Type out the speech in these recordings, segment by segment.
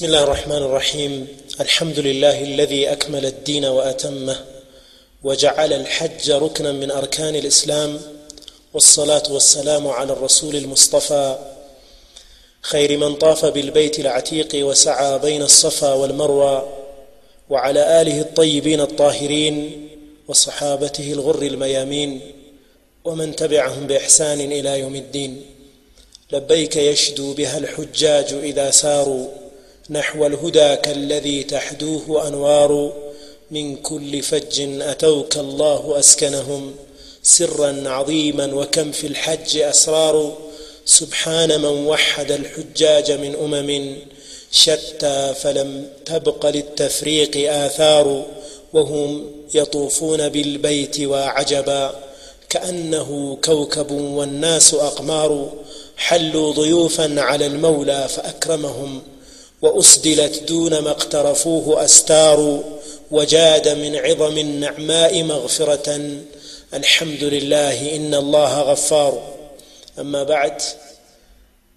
بسم الله الرحمن الرحيم. الحمد لله الذي أكمل الدين وأتمه وجعل الحج ركنا من أركان الإسلام والصلاة والسلام على الرسول المصطفى. خير من طاف بالبيت العتيق وسعى بين الصفا والمروى وعلى آله الطيبين الطاهرين وصحابته الغر الميامين ومن تبعهم بإحسان إلى يوم الدين. لبيك يشدو بها الحجاج إذا ساروا. نحو الهدى كالذي تحدوه أنوار من كل فج أتوك الله أسكنهم سرا عظيما وكم في الحج أسرار سبحان من وحد الحجاج من أمم شتى فلم تبق للتفريق آثار وهم يطوفون بالبيت وعجبا كأنه كوكب والناس أقمار حلوا ضيوفا على المولى فأكرمهم واسدلت دون ما اقترفوه استار وجاد من عظم النعماء مغفره الحمد لله ان الله غفار اما بعد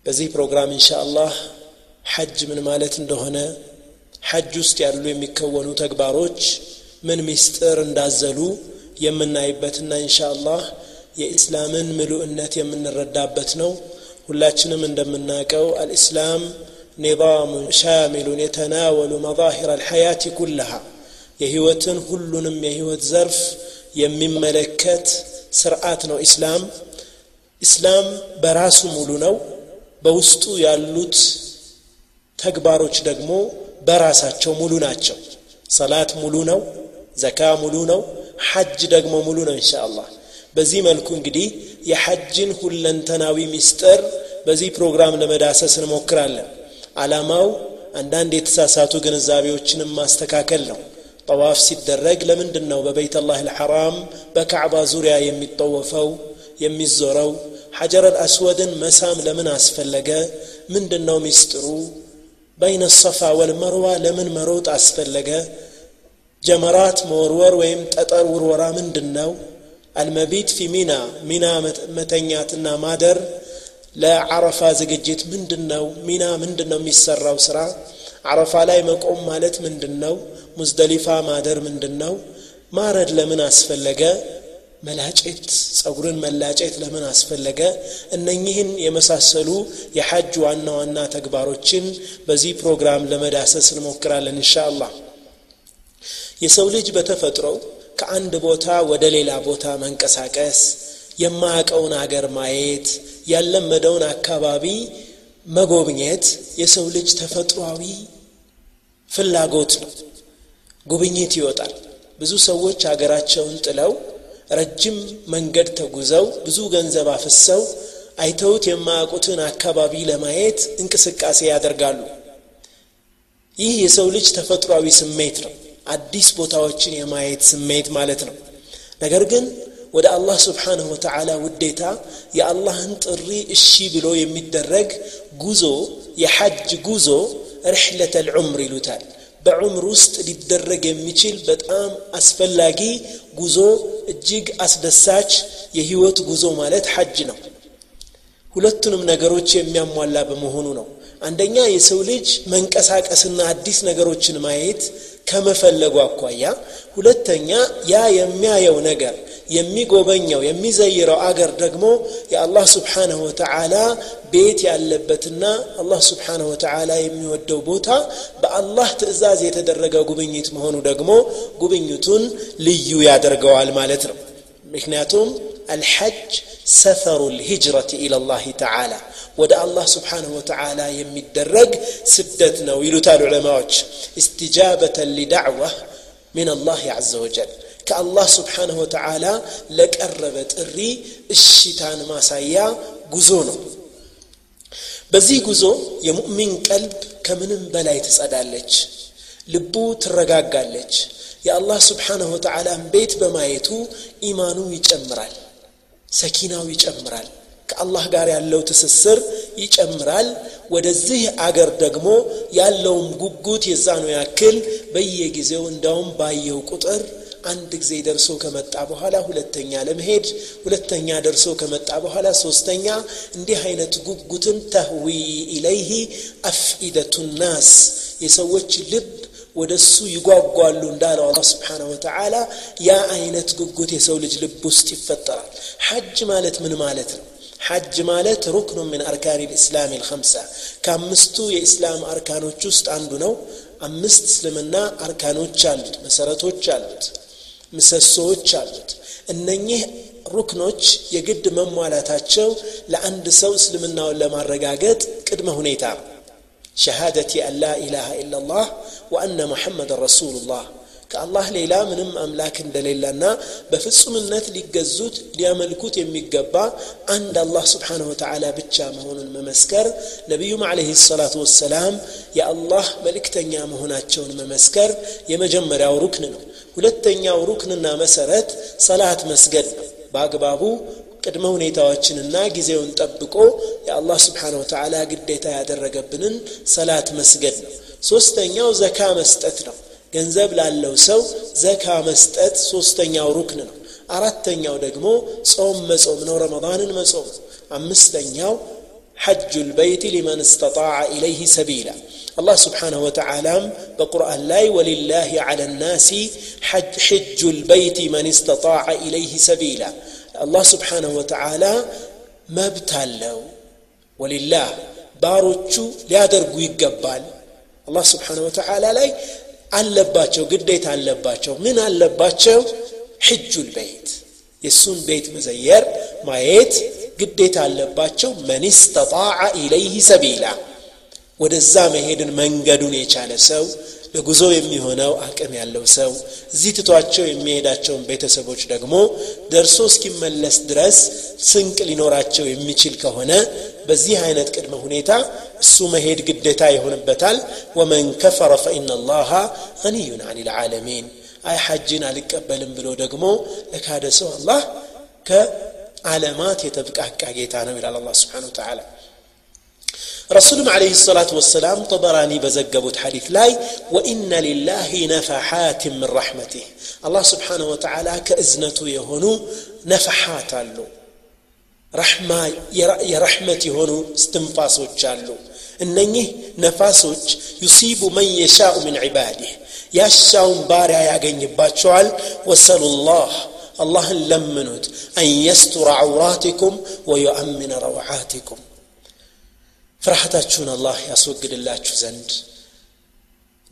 በዚህ ፕሮግራም ኢንሻአላህ ሐጅ ምን ማለት እንደሆነ ሐጅ ውስጥ ያሉ የሚከወኑ ተግባሮች ምን ሚስጥር እንዳዘሉ የምናይበትና ኢንሻአላህ የኢስላምን ምሉእነት የምንረዳበት ነው ሁላችንም እንደምናውቀው አልኢስላም ኒዛሙ ሻሚሉን የተናወሉ መዛሂር አልሐያት ኩለሃ የህይወትን ሁሉንም የህይወት ዘርፍ የሚመለከት ስርዓት ነው ኢስላም። ኢስላም በራሱ ሙሉ ነው። በውስጡ ያሉት ተግባሮች ደግሞ በራሳቸው ሙሉ ናቸው። ሰላት ሙሉ ነው ዘካ ሙሉ ነው ሐጅ ደግሞ ሙሉ ነው ኢንሻአላህ። በዚህ መልኩ እንግዲህ የሐጅን ሁለንተናዊ ሚስጥር በዚህ ፕሮግራም ለመዳሰስ እንሞክራለን አላማው አንዳንድ የተሳሳቱ ግንዛቤዎችንም ማስተካከል ነው። ጠዋፍ ሲደረግ ለምንድን ነው በቤት አላህ ልሐራም በካዕባ ዙሪያ የሚጠወፈው የሚዞረው? ሐጀር አልአስወድን መሳም ለምን አስፈለገ? ምንድን ነው ሚስጥሩ? በይነ ሰፋ ወልመርዋ ለምን መሮጥ አስፈለገ? ጀመራት መወርወር ወይም ጠጠር ውርወራ ምንድን ነው አልመቢት ፊ ሚና ሚና መተኛትና ማደር ለዓረፋ ዝግጅት ምንድን ነው ሚና ምንድን ነው የሚሰራው ስራ? አረፋ ላይ መቆም ማለት ምንድን ነው ሙዝደሊፋ ማደር ምንድን ነው ማረድ ለምን አስፈለገ? መላጨት ጸጉርን መላጨት ለምን አስፈለገ? እነኚህን የመሳሰሉ የሐጅ ዋና ዋና ተግባሮችን በዚህ ፕሮግራም ለመዳሰስ እንሞክራለን እንሻ የሰው ልጅ በተፈጥሮው ከአንድ ቦታ ወደ ሌላ ቦታ መንቀሳቀስ የማያውቀውን አገር ማየት ያለመደውን አካባቢ መጎብኘት የሰው ልጅ ተፈጥሯዊ ፍላጎት ነው። ጉብኝት ይወጣል። ብዙ ሰዎች ሀገራቸውን ጥለው ረጅም መንገድ ተጉዘው ብዙ ገንዘብ አፍሰው አይተውት የማያውቁትን አካባቢ ለማየት እንቅስቃሴ ያደርጋሉ። ይህ የሰው ልጅ ተፈጥሯዊ ስሜት ነው። አዲስ ቦታዎችን የማየት ስሜት ማለት ነው። ነገር ግን ወደ አላህ ስብሓንሁ ወተዓላ ውዴታ የአላህን ጥሪ እሺ ብሎ የሚደረግ ጉዞ የሐጅ ጉዞ ርሕለት አልዑምር ይሉታል። በዑምር ውስጥ ሊደረግ የሚችል በጣም አስፈላጊ ጉዞ እጅግ አስደሳች የህይወት ጉዞ ማለት ሐጅ ነው። ሁለቱንም ነገሮች የሚያሟላ በመሆኑ ነው። አንደኛ የሰው ልጅ መንቀሳቀስና አዲስ ነገሮችን ማየት ከመፈለጉ አኳያ። ሁለተኛ ያ የሚያየው ነገር የሚጎበኘው የሚዘይረው አገር ደግሞ የአላህ ስብሓንሁ ወተዓላ ቤት ያለበትና አላህ ስብሓንሁ ወተዓላ የሚወደው ቦታ በአላህ ትእዛዝ የተደረገ ጉብኝት መሆኑ ደግሞ ጉብኝቱን ልዩ ያደርገዋል ማለት ነው ምክንያቱም አልሐጅ ሰፈሩ ልሂጅረት ኢላላህ ተዓላ ወደ አላህ ስብሓንሁ ወተዓላ የሚደረግ ስደት ነው ይሉታል ዑለማዎች استجابة لدعوة من الله عز وجل ከአላህ ስብሓንሁ ወተዓላ ለቀረበ ጥሪ እሽታን ማሳያ ጉዞ ነው። በዚህ ጉዞ የሙእሚን ቀልብ ከምንም በላይ ትጸዳለች ልቡ ትረጋጋለች። የአላህ ስብሓንሁ ወተዓላን ቤት በማየቱ ኢማኑ ይጨምራል ሰኪናው ይጨምራል ከአላህ ጋር ያለው ትስስር ይጨምራል። ወደዚህ አገር ደግሞ ያለውም ጉጉት የዛኑ ያክል በየጊዜው እንዳውም ባየው ቁጥር አንድ ጊዜ ደርሶ ከመጣ በኋላ ሁለተኛ ለመሄድ ሁለተኛ ደርሶ ከመጣ በኋላ ሶስተኛ እንዲህ አይነት ጉጉትን ተህዊ ኢለይህ አፍኢደቱ ናስ የሰዎች ልብ ወደ እሱ ይጓጓሉ እንዳለው አላ ስብሓንሁ ወተዓላ ያ አይነት ጉጉት የሰው ልጅ ልብ ውስጥ ይፈጠራል ሐጅ ማለት ምን ማለት ነው ሐጅ ማለት ሩክኑ ምን አርካን ልእስላም ልከምሳ ከአምስቱ የኢስላም አርካኖች ውስጥ አንዱ ነው አምስት እስልምና አርካኖች አሉት መሰረቶች አሉት ምሰሶዎች አሉት እነኚህ ሩክኖች የግድ መሟላታቸው ለአንድ ሰው እስልምናውን ለማረጋገጥ ቅድመ ሁኔታ ነው ሸሃደቲ አን ላ ኢላሃ ኢላላህ ወአነ ሙሐመድን ረሱሉላህ ከአላህ ሌላ ምንም አምላክ እንደሌለና በፍጹምነት ሊገዙት ሊያመልኩት የሚገባ አንድ አላህ ስብሓንሁ ወተዓላ ብቻ መሆኑን መመስከር ነቢዩም ዓለይህ ሰላቱ ወሰላም የአላህ መልእክተኛ መሆናቸውን መመስከር የመጀመሪያው ሩክን ነው ሁለተኛው ሩክንና መሰረት ሰላት መስገድ ነው። በአግባቡ ቅድመ ሁኔታዎችንና ጊዜውን ጠብቆ የአላህ ስብሓን ወተዓላ ግዴታ ያደረገብንን ሰላት መስገድ ነው። ሶስተኛው ዘካ መስጠት ነው። ገንዘብ ላለው ሰው ዘካ መስጠት ሶስተኛው ሩክን ነው። አራተኛው ደግሞ ጾም መጾም ነው። ረመዳንን መጾም ነው። አምስተኛው حج البيت لمن استطاع إليه سبيلا الله سبحانه وتعالى بقرآن لاي ولله على الناس حج, حج البيت من استطاع إليه سبيلا الله سبحانه وتعالى መብት አለው ወሊላህ ባሮቹ ሊያደርጉ ይገባል አላህ ስብሓን ወተዓላ ላይ አለባቸው ግዴታ አለባቸው ምን አለባቸው ሕጁል በይት የእሱን ቤት መዘየር ማየት ግዴታ አለባቸው። መን ስተጣዐ ኢለይህ ሰቢላ ወደዛ መሄድን መንገዱን የቻለ ሰው ለጉዞ የሚሆነው አቅም ያለው ሰው እዚህ ትቷቸው የሚሄዳቸውን ቤተሰቦች ደግሞ ደርሶ እስኪመለስ ድረስ ስንቅ ሊኖራቸው የሚችል ከሆነ በዚህ አይነት ቅድመ ሁኔታ እሱ መሄድ ግዴታ ይሆንበታል። ወመን ከፈረ ፈኢና ላሃ ገኒዩን አን ልዓለሚን አይ ሐጅን አልቀበልም ብሎ ደግሞ ለካደ ሰው አላህ علامات يتبقى قاعيتانا إلى الله سبحانه وتعالى رسول عليه الصلاة والسلام طبراني بزقبو حديث لاي وإن لله نفحات من رحمته الله سبحانه وتعالى كأزنته يهونو نفحات له رحمة يا رحمتي هونو استنفاس وجاله إنني نفاس يصيب من يشاء من عباده يا يشاء باريا يقين باتشوال وسل الله አላህን ለምኑት አን የስቱረ ዐውራቲኩም ወዩአምነ ረውዓቲኩም ፍርሃታችሁን አላህ ያስወግድላችሁ ዘንድ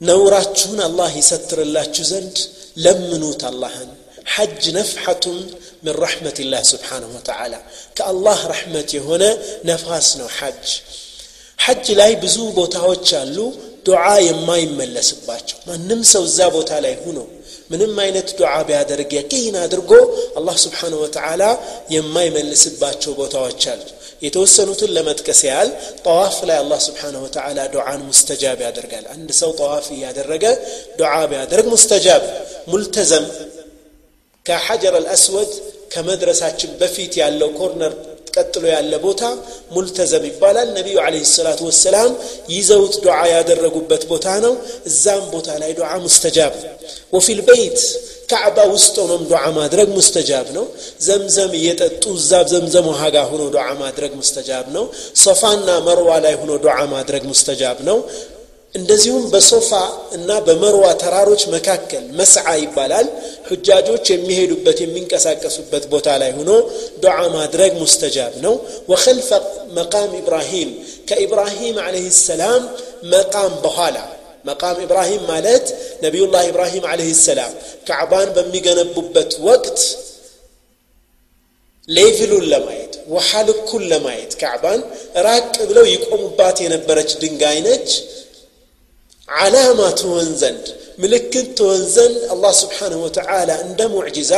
ነውራችሁን አላህ ይሰትርላችሁ ዘንድ ለምኑት አላህን ሐጅ ነፍሐቱን ምን ረሕመትላህ ስብሓንሁ ወተዓላ ከአላህ ረሕመት የሆነ ነፋስ ነው ሐጅ ሐጅ ላይ ብዙ ቦታዎች አሉ ዱዓ የማይመለስባቸው ማንም ሰው እዛ ቦታ ላይ ሁኖ ምንም አይነት ዱዓ ቢያደርግ የቂን አድርጎ አላህ ስብሓን ወተዓላ የማይመልስባቸው ቦታዎች አሉ። የተወሰኑትን ለመጥቀስ ያህል ጠዋፍ ላይ አላህ ስብሓን ወተዓላ ዱዓን ሙስተጃብ ያደርጋል። አንድ ሰው ጠዋፍ እያደረገ ዱዓ ቢያደርግ ሙስተጃብ ሙልተዘም ከሐጀር አልአስወድ ከመድረሳችን በፊት ያለው ኮርነር ቀጥሎ ያለ ቦታ ሙልተዘም ይባላል ነቢዩ አለህ ሰላቱ ወሰላም ይዘውት ዱዓ ያደረጉበት ቦታ ነው እዛም ቦታ ላይ ዱዓ ሙስተጃብ ወፊ ልበይት ካዕባ ውስጥ ሆኖም ዱዓ ማድረግ ሙስተጃብ ነው ዘምዘም እየጠጡ እዛ ዘምዘም ውሃ ጋር ሆኖ ዱዓ ማድረግ ሙስተጃብ ነው ሶፋና መርዋ ላይ ሆኖ ዱዓ ማድረግ ሙስተጃብ ነው እንደዚሁም በሶፋ እና በመርዋ ተራሮች መካከል መስዓ ይባላል። ሁጃጆች የሚሄዱበት የሚንቀሳቀሱበት ቦታ ላይ ሆኖ ዱዓ ማድረግ ሙስተጃብ ነው። ወከልፈ መቃም ኢብራሂም ከኢብራሂም አለህ ሰላም መቃም በኋላ። መቃም ኢብራሂም ማለት ነቢዩላህ ኢብራሂም አለህ ሰላም ካዕባን በሚገነቡበት ወቅት ሌቭሉን ለማየት ውሃ ልኩን ለማየት ካዕባን ራቅ ብለው ይቆሙባት የነበረች ድንጋይ ነች ዓላማ ትሆን ዘንድ ምልክት ትሆን ዘንድ አላህ ስብሓንሁ ወተዓላ እንደ ሙዕጂዛ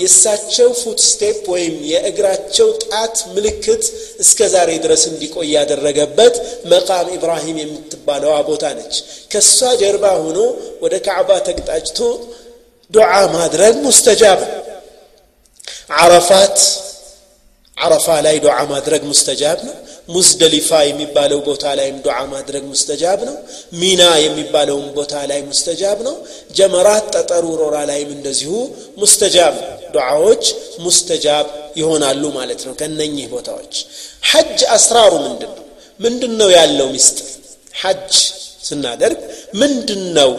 የእሳቸው ፉት ስቴፕ ወይም የእግራቸው ጣት ምልክት እስከ ዛሬ ድረስ እንዲቆይ ያደረገበት መቃም ኢብራሂም የምትባለዋ ቦታ ነች ከእሷ ጀርባ ሆኖ ወደ ካዕባ ተቅጣጭቶ ዱዓ ማድረግ ሙስተጃብ ዓረፋት ዓረፋ ላይ ዱዓ ማድረግ ሙስተጃብ ነው ሙዝደሊፋ የሚባለው ቦታ ላይም ዱዓ ማድረግ ሙስተጃብ ነው። ሚና የሚባለውም ቦታ ላይ ሙስተጃብ ነው። ጀመራት ጠጠሩ ሮራ ላይም እንደዚሁ ሙስተጃብ ዱዓዎች ሙስተጃብ ይሆናሉ ማለት ነው ከነኚህ ቦታዎች። ሐጅ አስራሩ ምንድን ነው ምንድን ነው ያለው ሚስጥር? ሐጅ ስናደርግ ምንድን ነው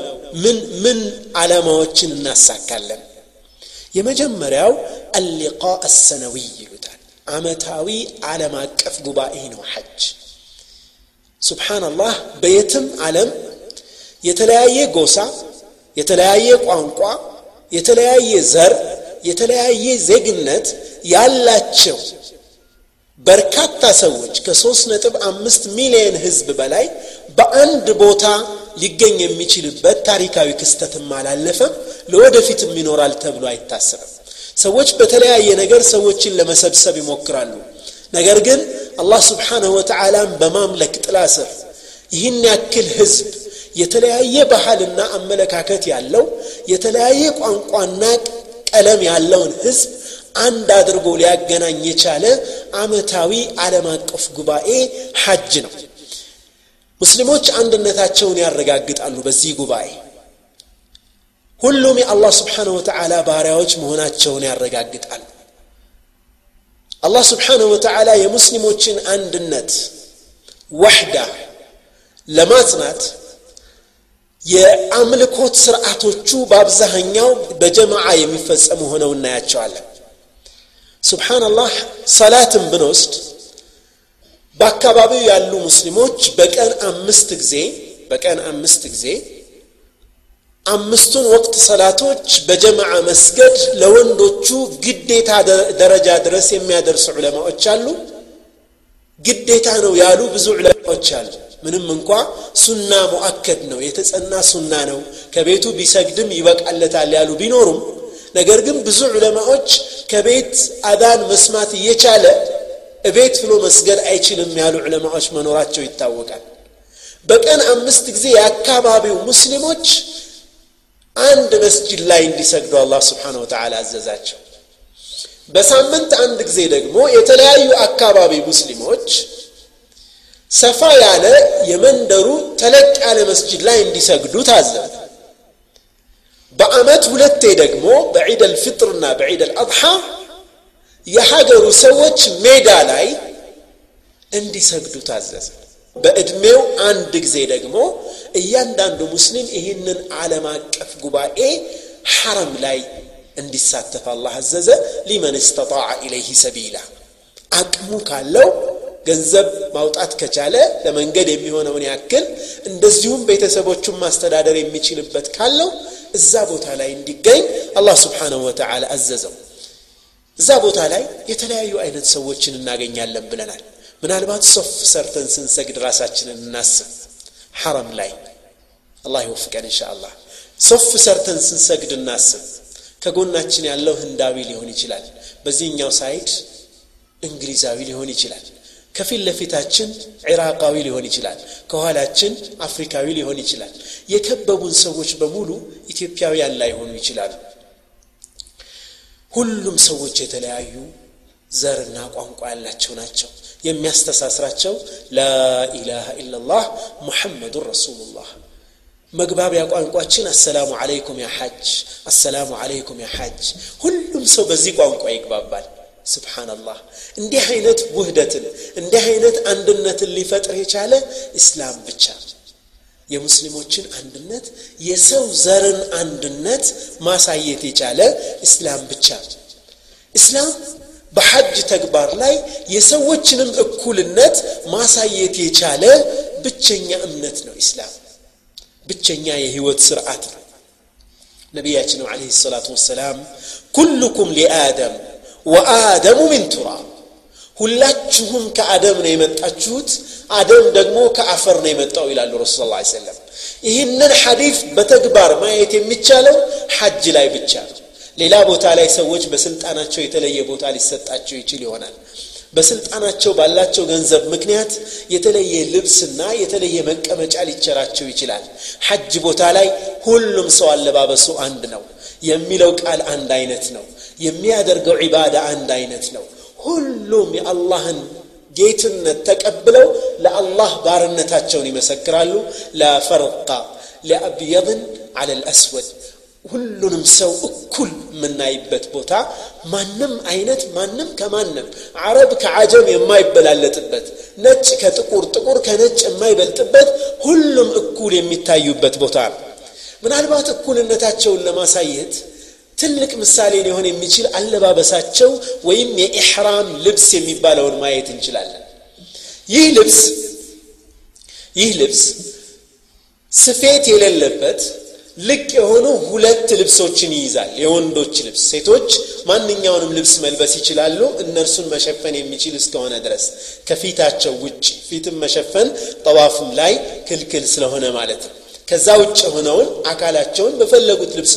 ምን ምን ዓላማዎችን እናሳካለን? የመጀመሪያው አሊቃ አሰነዊይ ይሉታል አመታዊ ዓለም አቀፍ ጉባኤ ነው ሐጅ። ሱብሓናላህ በየትም ዓለም የተለያየ ጎሳ የተለያየ ቋንቋ የተለያየ ዘር የተለያየ ዜግነት ያላቸው በርካታ ሰዎች ከሶስት ነጥብ አምስት ሚሊዮን ህዝብ በላይ በአንድ ቦታ ሊገኝ የሚችልበት ታሪካዊ ክስተትም አላለፈም ለወደፊትም ይኖራል ተብሎ አይታሰብም ሰዎች በተለያየ ነገር ሰዎችን ለመሰብሰብ ይሞክራሉ። ነገር ግን አላህ ስብሓንሁ ወተዓላን በማምለክ ጥላ ስር ይህን ያክል ህዝብ የተለያየ ባህልና አመለካከት ያለው የተለያየ ቋንቋና ቀለም ያለውን ህዝብ አንድ አድርጎ ሊያገናኝ የቻለ አመታዊ ዓለም አቀፍ ጉባኤ ሐጅ ነው። ሙስሊሞች አንድነታቸውን ያረጋግጣሉ በዚህ ጉባኤ ሁሉም የአላህ ስብሓንሁ ወተዓላ ባሪያዎች መሆናቸውን ያረጋግጣሉ አላህ ስብሓንሁ ወተዓላ የሙስሊሞችን አንድነት ወሕዳ ለማጽናት የአምልኮት ስርዓቶቹ በአብዛኛው በጀማዓ የሚፈጸሙ ሆነው እናያቸዋለን ስብሓንላህ ሰላትን ብንወስድ በአካባቢው ያሉ ሙስሊሞች በቀን አምስት ጊዜ በቀን አምስት ጊዜ አምስቱን ወቅት ሰላቶች በጀማዓ መስገድ ለወንዶቹ ግዴታ ደረጃ ድረስ የሚያደርሱ ዑለማዎች አሉ። ግዴታ ነው ያሉ ብዙ ዑለማዎች አሉ። ምንም እንኳ ሱና ሙአከድ ነው የተጸና ሱና ነው። ከቤቱ ቢሰግድም ይበቃለታል ያሉ ቢኖሩም ነገር ግን ብዙ ዑለማዎች ከቤት አዳን መስማት እየቻለ እቤት ብሎ መስገድ አይችልም ያሉ ዑለማዎች መኖራቸው ይታወቃል። በቀን አምስት ጊዜ የአካባቢው ሙስሊሞች አንድ መስጅድ ላይ እንዲሰግዱ አላህ ስብሓን ወተዓላ አዘዛቸው። በሳምንት አንድ ጊዜ ደግሞ የተለያዩ አካባቢ ሙስሊሞች ሰፋ ያለ የመንደሩ ተለቅ ያለ መስጅድ ላይ እንዲሰግዱ ታዘዘ። በአመት ሁለቴ ደግሞ በዒድ አልፍጥርና በዒድ አልአድሓ የሀገሩ ሰዎች ሜዳ ላይ እንዲሰግዱ ታዘዘ በዕድሜው አንድ ጊዜ ደግሞ እያንዳንዱ ሙስሊም ይህንን ዓለም አቀፍ ጉባኤ ሐረም ላይ እንዲሳተፍ አላህ አዘዘ። ሊመን እስተጣዐ ኢለይህ ሰቢላ። አቅሙ ካለው ገንዘብ ማውጣት ከቻለ ለመንገድ የሚሆነውን ያክል እንደዚሁም ቤተሰቦቹን ማስተዳደር የሚችልበት ካለው እዛ ቦታ ላይ እንዲገኝ አላህ ስብሓንሁ ወተዓላ አዘዘው። እዛ ቦታ ላይ የተለያዩ አይነት ሰዎችን እናገኛለን ብለናል ምናልባት ሶፍ ሰርተን ስንሰግድ ራሳችንን እናስብ። ሐረም ላይ አላህ ይወፍቀን እንሻ ሶፍ ሰርተን ስንሰግድ እናስብ። ከጎናችን ያለው ህንዳዊ ሊሆን ይችላል። በዚህኛው ሳይድ እንግሊዛዊ ሊሆን ይችላል። ከፊት ለፊታችን ዒራቃዊ ሊሆን ይችላል። ከኋላችን አፍሪካዊ ሊሆን ይችላል። የከበቡን ሰዎች በሙሉ ኢትዮጵያውያን ላይሆኑ ይችላሉ። ሁሉም ሰዎች የተለያዩ ዘርና ቋንቋ ያላቸው ናቸው የሚያስተሳስራቸው ላኢላሃ ኢላላህ ሙሐመዱን ረሱሉላህ መግባቢያ ቋንቋችን አሰላሙ አለይኩም ያ ሐጅ አሰላሙ አለይኩም ያ ሐጅ ሁሉም ሰው በዚህ ቋንቋ ይግባባል ስብሓናላህ እንዲህ አይነት ውህደትን እንዲህ አይነት አንድነትን ሊፈጥር የቻለ እስላም ብቻ የሙስሊሞችን አንድነት የሰው ዘርን አንድነት ማሳየት የቻለ እስላም ብቻ እስላም በሐጅ ተግባር ላይ የሰዎችንም እኩልነት ማሳየት የቻለ ብቸኛ እምነት ነው ኢስላም ብቸኛ የህይወት ስርዓት ነው ነቢያችን አለህ ሰላቱ ወሰላም ኩልኩም ሊአደም ወአደሙ ሚን ቱራብ ሁላችሁም ከአደም ነው የመጣችሁት አደም ደግሞ ከአፈር ነው የመጣው ይላሉ ረሱል ላ ሰለም ይህንን ሐዲፍ በተግባር ማየት የሚቻለው ሐጅ ላይ ብቻ ነው ሌላ ቦታ ላይ ሰዎች በስልጣናቸው የተለየ ቦታ ሊሰጣቸው ይችል ይሆናል። በስልጣናቸው ባላቸው ገንዘብ ምክንያት የተለየ ልብስና የተለየ መቀመጫ ሊቸራቸው ይችላል። ሐጅ ቦታ ላይ ሁሉም ሰው አለባበሱ አንድ ነው። የሚለው ቃል አንድ አይነት ነው። የሚያደርገው ዒባዳ አንድ አይነት ነው። ሁሉም የአላህን ጌትነት ተቀብለው ለአላህ ባርነታቸውን ይመሰክራሉ። ላ ፈርቃ ለአብየድን አለ ልአስወድ ሁሉንም ሰው እኩል የምናይበት ቦታ ማንም አይነት ማንም ከማንም አረብ ከዓጀም የማይበላለጥበት ነጭ ከጥቁር ጥቁር ከነጭ የማይበልጥበት ሁሉም እኩል የሚታዩበት ቦታ ነው። ምናልባት እኩልነታቸውን ለማሳየት ትልቅ ምሳሌ ሊሆን የሚችል አለባበሳቸው ወይም የኢሕራም ልብስ የሚባለውን ማየት እንችላለን። ይህ ልብስ ይህ ልብስ ስፌት የሌለበት ልቅ የሆኑ ሁለት ልብሶችን ይይዛል። የወንዶች ልብስ። ሴቶች ማንኛውንም ልብስ መልበስ ይችላሉ። እነርሱን መሸፈን የሚችል እስከሆነ ድረስ። ከፊታቸው ውጭ ፊትም መሸፈን ጠዋፍም ላይ ክልክል ስለሆነ ማለት ነው። ከዛ ውጭ ሆነውን አካላቸውን በፈለጉት ልብስ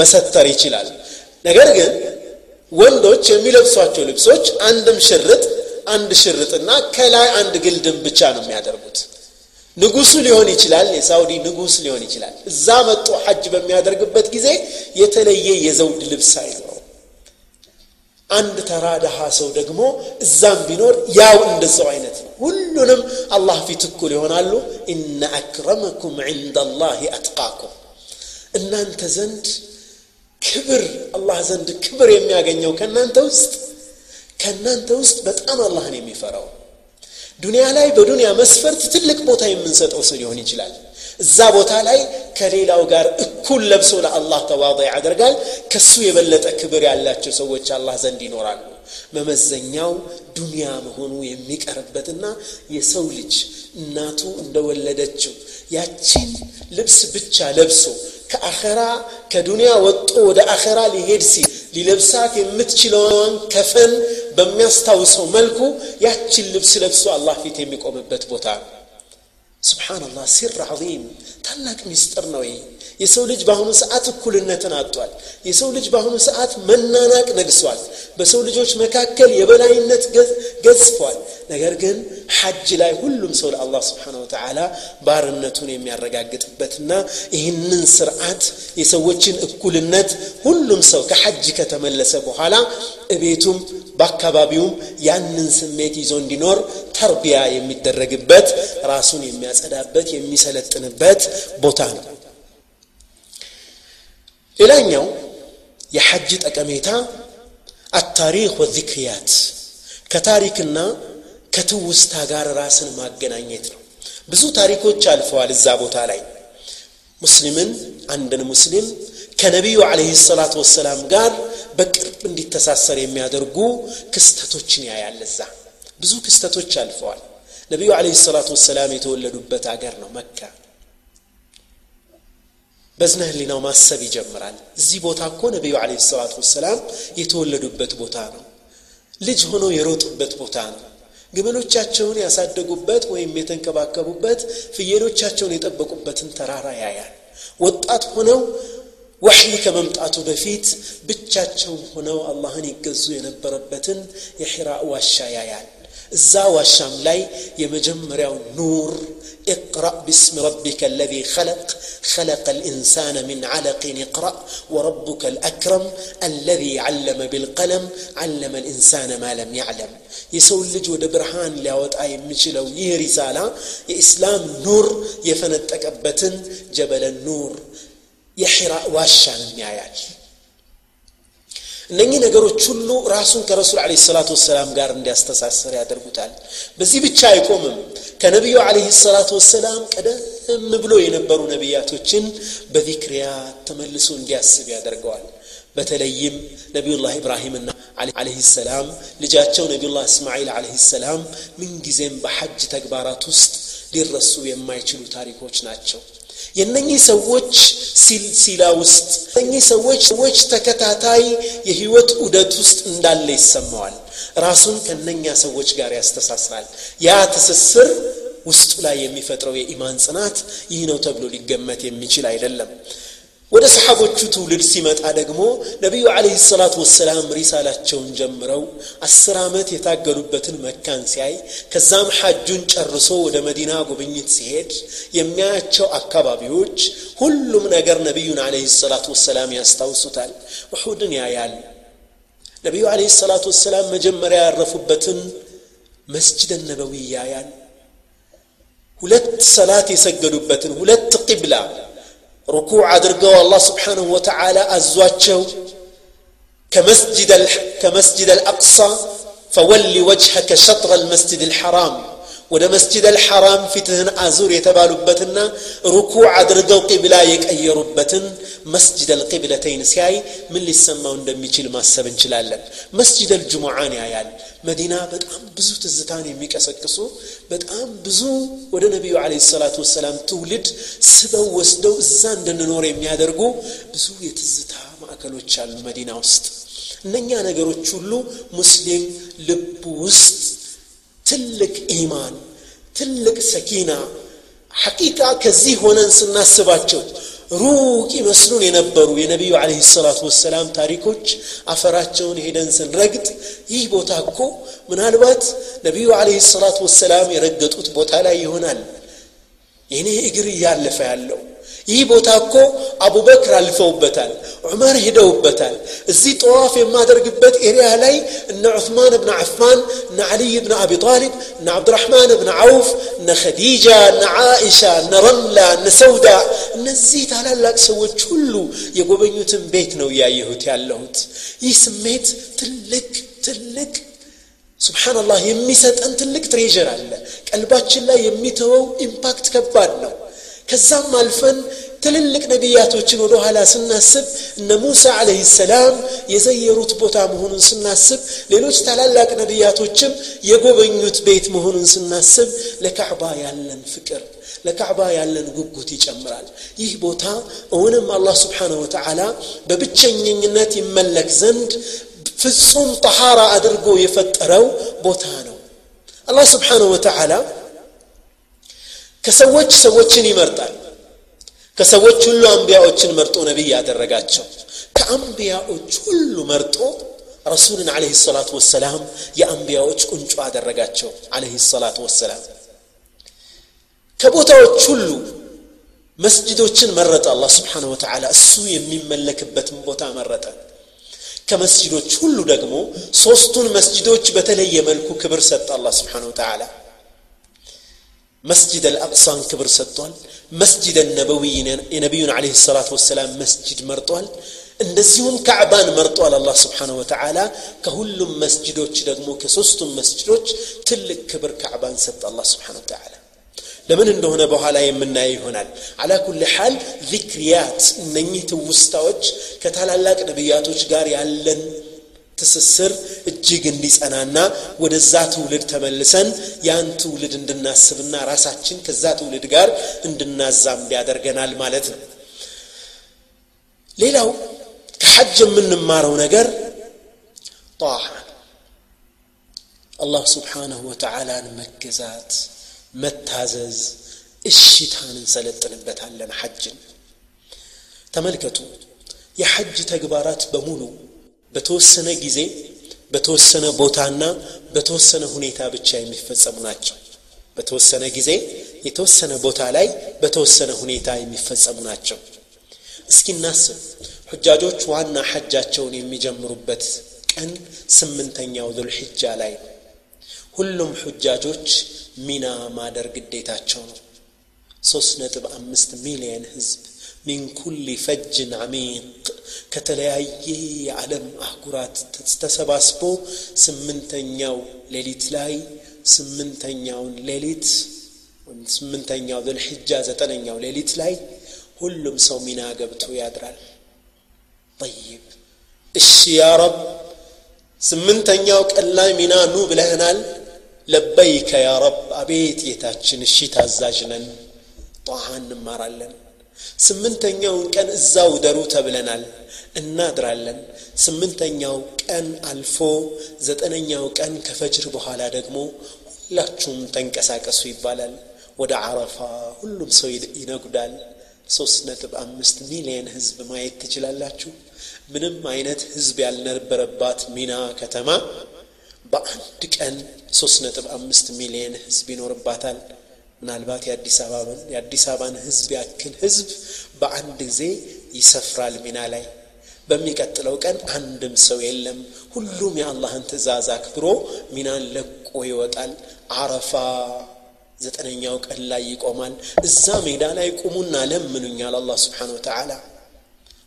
መሰተር ይችላል። ነገር ግን ወንዶች የሚለብሷቸው ልብሶች አንድም ሽርጥ አንድ ሽርጥና ከላይ አንድ ግልድም ብቻ ነው የሚያደርጉት ንጉሱ ሊሆን ይችላል የሳውዲ ንጉስ ሊሆን ይችላል። እዛ መጡ ሐጅ በሚያደርግበት ጊዜ የተለየ የዘውድ ልብስ አይኖረው አንድ ተራ ደሃ ሰው ደግሞ እዛም ቢኖር ያው እንደዛው አይነት ነው። ሁሉንም አላህ ፊት እኩል ይሆናሉ። ኢነ አክረመኩም ዕንደ ላህ አትቃኩም። እናንተ ዘንድ ክብር አላህ ዘንድ ክብር የሚያገኘው ከእናንተ ውስጥ ከእናንተ ውስጥ በጣም አላህን የሚፈራው ዱንያ ላይ በዱንያ መስፈርት ትልቅ ቦታ የምንሰጠው ሰው ሊሆን ይችላል። እዛ ቦታ ላይ ከሌላው ጋር እኩል ለብሶ ለአላህ ተዋض ያደርጋል። ከሱ የበለጠ ክብር ያላቸው ሰዎች አላህ ዘንድ ይኖራሉ። መመዘኛው ዱንያ መሆኑ የሚቀርበትና የሰው ልጅ እናቱ እንደወለደችው ያቺን ልብስ ብቻ ለብሶ ከአኸራ ከዱንያ ወጥቶ ወደ አኸራ ሊሄድ ሲል ሊለብሳት የምትችለውን ከፈን በሚያስታውሰው መልኩ ያችን ልብስ ለብሶ አላህ ፊት የሚቆምበት ቦታ ነው ስብሓናላህ ሲር ዐዚም ታላቅ ሚስጥር ነው ይህ የሰው ልጅ በአሁኑ ሰዓት እኩልነትን አጧል የሰው ልጅ በአሁኑ ሰዓት መናናቅ ነግሷል። በሰው ልጆች መካከል የበላይነት ገዝፏል። ነገር ግን ሐጅ ላይ ሁሉም ሰው ለአላህ ስብሓን ወተዓላ ባርነቱን የሚያረጋግጥበትና ይህንን ስርዓት የሰዎችን እኩልነት ሁሉም ሰው ከሐጅ ከተመለሰ በኋላ እቤቱም በአካባቢውም ያንን ስሜት ይዞ እንዲኖር ተርቢያ የሚደረግበት ራሱን የሚያጸዳበት የሚሰለጥንበት ቦታ ነው ሌላኛው የሐጅ ጠቀሜታ አታሪክ ወዚክርያት ከታሪክና ከትውስታ ጋር ራስን ማገናኘት ነው። ብዙ ታሪኮች አልፈዋል እዛ ቦታ ላይ። ሙስሊምን አንድን ሙስሊም ከነቢዩ አለህ ሰላት ወሰላም ጋር በቅርብ እንዲተሳሰር የሚያደርጉ ክስተቶችን ያያል እዛ። ብዙ ክስተቶች አልፈዋል። ነቢዩ አለህ ሰላት ወሰላም የተወለዱበት አገር ነው መካ በዝነ ህሊናው ማሰብ ይጀምራል። እዚህ ቦታ እኮ ነቢዩ አለ ሰላት ወሰላም የተወለዱበት ቦታ ነው። ልጅ ሆነው የሮጡበት ቦታ ነው። ግመሎቻቸውን ያሳደጉበት ወይም የተንከባከቡበት ፍየሎቻቸውን የጠበቁበትን ተራራ ያያል። ወጣት ሆነው ወሕይ ከመምጣቱ በፊት ብቻቸውን ሆነው አላህን ይገዙ የነበረበትን የሒራ ዋሻ ያያል እዛ ዋሻም ላይ የመጀመሪያው ኑር اقرأ باسم ربك الذي خلق خلق الإنسان من علق اقرأ وربك الأكرم الذي علم بالقلم علم الإنسان ما لم يعلم የሰው ልጅ ወደ ብርሃን ሊያወጣ የሚችለው ይህ ሪሳላ የኢስላም ኑር የፈነጠቀበትን ጀበለ ኑር የሒራ ዋሻንም ያያል እነኚህ ነገሮች ሁሉ ራሱን ከረሱል አለ ሰላት ወሰላም ጋር እንዲያስተሳሰር ያደርጉታል በዚህ ብቻ አይቆምም ከነቢዩ አለህ ሰላት ወሰላም ቀደም ብሎ የነበሩ ነቢያቶችን በዚክርያት ተመልሶ እንዲያስብ ያደርገዋል በተለይም ነቢዩላህ ኢብራሂምና አለህ ሰላም ልጃቸው ነቢዩላህ እስማዒል አለህ ሰላም ምንጊዜም በሐጅ ተግባራት ውስጥ ሊረሱ የማይችሉ ታሪኮች ናቸው የነኚህ ሰዎች ሲልሲላ ውስጥ እነኚህ ሰዎች ሰዎች ተከታታይ የህይወት ዑደት ውስጥ እንዳለ ይሰማዋል። ራሱን ከነኛ ሰዎች ጋር ያስተሳስራል። ያ ትስስር ውስጡ ላይ የሚፈጥረው የኢማን ጽናት ይህ ነው ተብሎ ሊገመት የሚችል አይደለም ወደ ሰሓቦቹ ትውልድ ሲመጣ ደግሞ ነቢዩ አለህ ሰላት ወሰላም ሪሳላቸውን ጀምረው አስር ዓመት የታገሉበትን መካን ሲያይ ከዛም ሐጁን ጨርሶ ወደ መዲና ጉብኝት ሲሄድ የሚያያቸው አካባቢዎች ሁሉም ነገር ነቢዩን አለህ ሰላት ወሰላም ያስታውሱታል ውሑድን ያያል ነቢዩ አለህ ሰላት ወሰላም መጀመሪያ ያረፉበትን መስጅድ ነበዊ ያያል ሁለት ሰላት የሰገዱበትን ሁለት ቂብላ ركوع أدرقوا الله سبحانه وتعالى أزواجه كمسجد, كمسجد الأقصى فولي وجهك شطر المسجد الحرام. ወደ መስጅድ አልሐራም ፊትህን አዙር የተባሉበትና ሩኩዕ አድርገው ቂብላ የቀየሩበትን መስጅድ አልቂብለተይን ሲያይ ምን ሊሰማው እንደሚችል ማሰብ እንችላለን። መስጅድ አልጅሙዓን ያያል። መዲና በጣም ብዙ ትዝታን የሚቀሰቅሱ በጣም ብዙ ወደ ነቢዩ አለ ሰላቱ ወሰላም ትውልድ ስበው ወስደው እዛ እንድንኖር የሚያደርጉ ብዙ የትዝታ ማዕከሎች አሉ መዲና ውስጥ። እነኛ ነገሮች ሁሉ ሙስሊም ልብ ውስጥ ትልቅ ኢማን ትልቅ ሰኪና ሐቂቃ ከዚህ ሆነን ስናስባቸው ሩቅ ይመስሉን የነበሩ የነቢዩ አለህ ሰላቱ ወሰላም ታሪኮች አፈራቸውን ሄደን ስንረግጥ ይህ ቦታ እኮ ምናልባት ነቢዩ አለህ ሰላቱ ወሰላም የረገጡት ቦታ ላይ ይሆናል የኔ እግር እያለፈ ያለው ይህ ቦታ እኮ አቡበክር አልፈውበታል ዑመር ሄደውበታል እዚህ ጠዋፍ የማደርግበት ኤሪያ ላይ እነ ዑስማን ብን አፋን እነ ዓልይ ብን አቢ ጣሊብ እነ ዓብድራሕማን ብን ዓውፍ እነ ኸዲጃ እነ ዓኢሻ እነ ረምላ እነ ሰውዳ እነዚህ ታላላቅ ሰዎች ሁሉ የጎበኙትን ቤት ነው እያየሁት ያለሁት ይህ ስሜት ትልቅ ትልቅ ስብሓንላህ የሚሰጠን ትልቅ ትሬዥር አለ ቀልባችን ላይ የሚተወው ኢምፓክት ከባድ ነው ከዛም አልፈን ትልልቅ ነቢያቶችን ወደ ኋላ ስናስብ እነ ሙሳ አለህ ሰላም የዘየሩት ቦታ መሆኑን ስናስብ ሌሎች ታላላቅ ነቢያቶችም የጎበኙት ቤት መሆኑን ስናስብ ለካዕባ ያለን ፍቅር ለካዕባ ያለን ጉጉት ይጨምራል ይህ ቦታ እውንም አላህ ስብሓንሁ ወተዓላ በብቸኝነት ይመለክ ዘንድ ፍጹም ጠሃራ አድርጎ የፈጠረው ቦታ ነው አላህ ስብሓንሁ ወተዓላ ከሰዎች ሰዎችን ይመርጣል ከሰዎች ሁሉ አንቢያዎችን መርጦ ነቢይ ያደረጋቸው ከአንቢያዎች ሁሉ መርጦ ረሱልን አለህ ሰላቱ ወሰላም የአንቢያዎች ቁንጮ አደረጋቸው አለህ ሰላቱ ወሰላም ከቦታዎች ሁሉ መስጅዶችን መረጠ አላህ ስብሓን ወተዓላ እሱ የሚመለክበትን ቦታ መረጠ ከመስጅዶች ሁሉ ደግሞ ሶስቱን መስጅዶች በተለየ መልኩ ክብር ሰጠ አላህ ስብሓን ወተዓላ መስጅድ አልአቅሳን ክብር ሰጥቷል መስጅድ ነበዊ የነቢዩን አለ ሰላት ወሰላም መስጅድ መርጧል እንደዚሁም ካዕባን መርጧል አላህ ስብሓን ወተዓላ ከሁሉም መስጅዶች ደግሞ ከሶስቱም መስጅዶች ትልቅ ክብር ካዕባን ሰጥ አላህ ስብሓን ወተዓላ ለምን እንደሆነ በኋላ የምናየው ይሆናል አላ ኩል ሓል ዚክርያት እነኚህ ትውስታዎች ከታላላቅ ነቢያቶች ጋር ያለን ትስስር እጅግ እንዲጸናና ወደዛ ትውልድ ተመልሰን ያን ትውልድ እንድናስብና ራሳችን ከዛ ትውልድ ጋር እንድናዛምድ ያደርገናል ማለት ነው ሌላው ከሐጅ የምንማረው ነገር ጣዓ አላህ ስብሓንሁ ወተዓላን መገዛት መታዘዝ እሽታን እንሰለጥንበታለን ሐጅን ተመልከቱ የሐጅ ተግባራት በሙሉ በተወሰነ ጊዜ በተወሰነ ቦታና በተወሰነ ሁኔታ ብቻ የሚፈጸሙ ናቸው። በተወሰነ ጊዜ የተወሰነ ቦታ ላይ በተወሰነ ሁኔታ የሚፈጸሙ ናቸው። እስኪ እናስብ ሁጃጆች ዋና ሐጃቸውን የሚጀምሩበት ቀን ስምንተኛው ዙልሕጃ ላይ ነው። ሁሉም ሁጃጆች ሚና ማደር ግዴታቸው ነው። ሶስት ነጥብ አምስት ሚሊየን ህዝብ ሚን ኩል ፈጅን አሚቅ ከተለያየ የዓለም አህጉራት ተሰባስቦ ስምንተኛው ሌሊት ላይ ስምንተኛውን ሌሊት ስምንተኛው ዘልሕጃ ዘጠነኛው ሌሊት ላይ ሁሉም ሰው ሚና ገብቶ ያድራል ጠይብ እሺ ያ ረብ ስምንተኛው ቀን ላይ ሚና ኑ ብለህናል ለበይከ ያ ረብ አቤት ጌታችን እሺ ታዛዥ ነን ጧሃ እንማራለን ስምንተኛውን ቀን እዛው ደሩ ተብለናል። እናድራለን። ስምንተኛው ቀን አልፎ ዘጠነኛው ቀን ከፈጅር በኋላ ደግሞ ሁላችሁም ተንቀሳቀሱ ይባላል። ወደ አረፋ ሁሉም ሰው ይነጉዳል። ሶስት ነጥብ አምስት ሚሊየን ህዝብ ማየት ትችላላችሁ። ምንም አይነት ህዝብ ያልነበረባት ሚና ከተማ በአንድ ቀን ሶስት ነጥብ አምስት ሚሊየን ህዝብ ይኖርባታል ምናልባት የአዲስ አበባን የአዲስ አበባን ህዝብ ያክል ህዝብ በአንድ ጊዜ ይሰፍራል ሚና ላይ። በሚቀጥለው ቀን አንድም ሰው የለም። ሁሉም የአላህን ትእዛዝ አክብሮ ሚናን ለቆ ይወጣል። አረፋ ዘጠነኛው ቀን ላይ ይቆማል። እዛ ሜዳ ላይ ቁሙና ለምኑኛል አላህ ስብሓን ወተዓላ።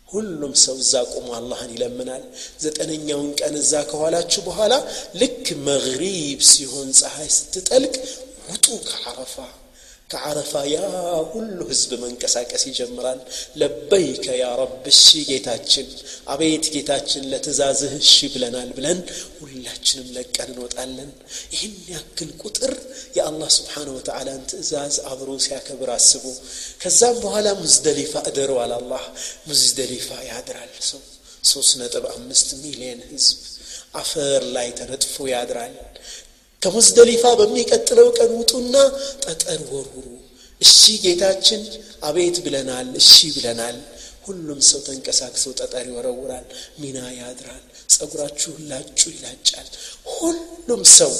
ሁሉም ሰው እዛ ቁሞ አላህን ይለምናል። ዘጠነኛውን ቀን እዛ ከኋላችሁ በኋላ ልክ መግሪብ ሲሆን ፀሐይ ስትጠልቅ ውጡ ከዓረፋ ከዓረፋ ያ ሁሉ ህዝብ መንቀሳቀስ ይጀምራል ለበይከ ያ ረብ እሺ ጌታችን አቤት ጌታችን ለትእዛዝህ እሺ ብለናል ብለን ሁላችንም ለቀን እንወጣለን ይህን ያክል ቁጥር የአላህ ስብሓን ወተዓላን ትእዛዝ አብሮ ሲያከብር አስቡ ከዛም በኋላ ሙዝደሊፋ እደሩ አለ አላህ ሙዝደሊፋ ያድራል ሰው ሶስት ነጥብ አምስት ሚሊየን ህዝብ አፈር ላይ ተነጥፎ ያድራል ከሙዝደሊፋ በሚቀጥለው ቀን ውጡና ጠጠር ወርውሩ። እሺ ጌታችን አቤት ብለናል እሺ ብለናል። ሁሉም ሰው ተንቀሳቅሰው ጠጠር ይወረውራል ሚና ያድራል ጸጉራችሁን ላጩ ይላጫል። ሁሉም ሰው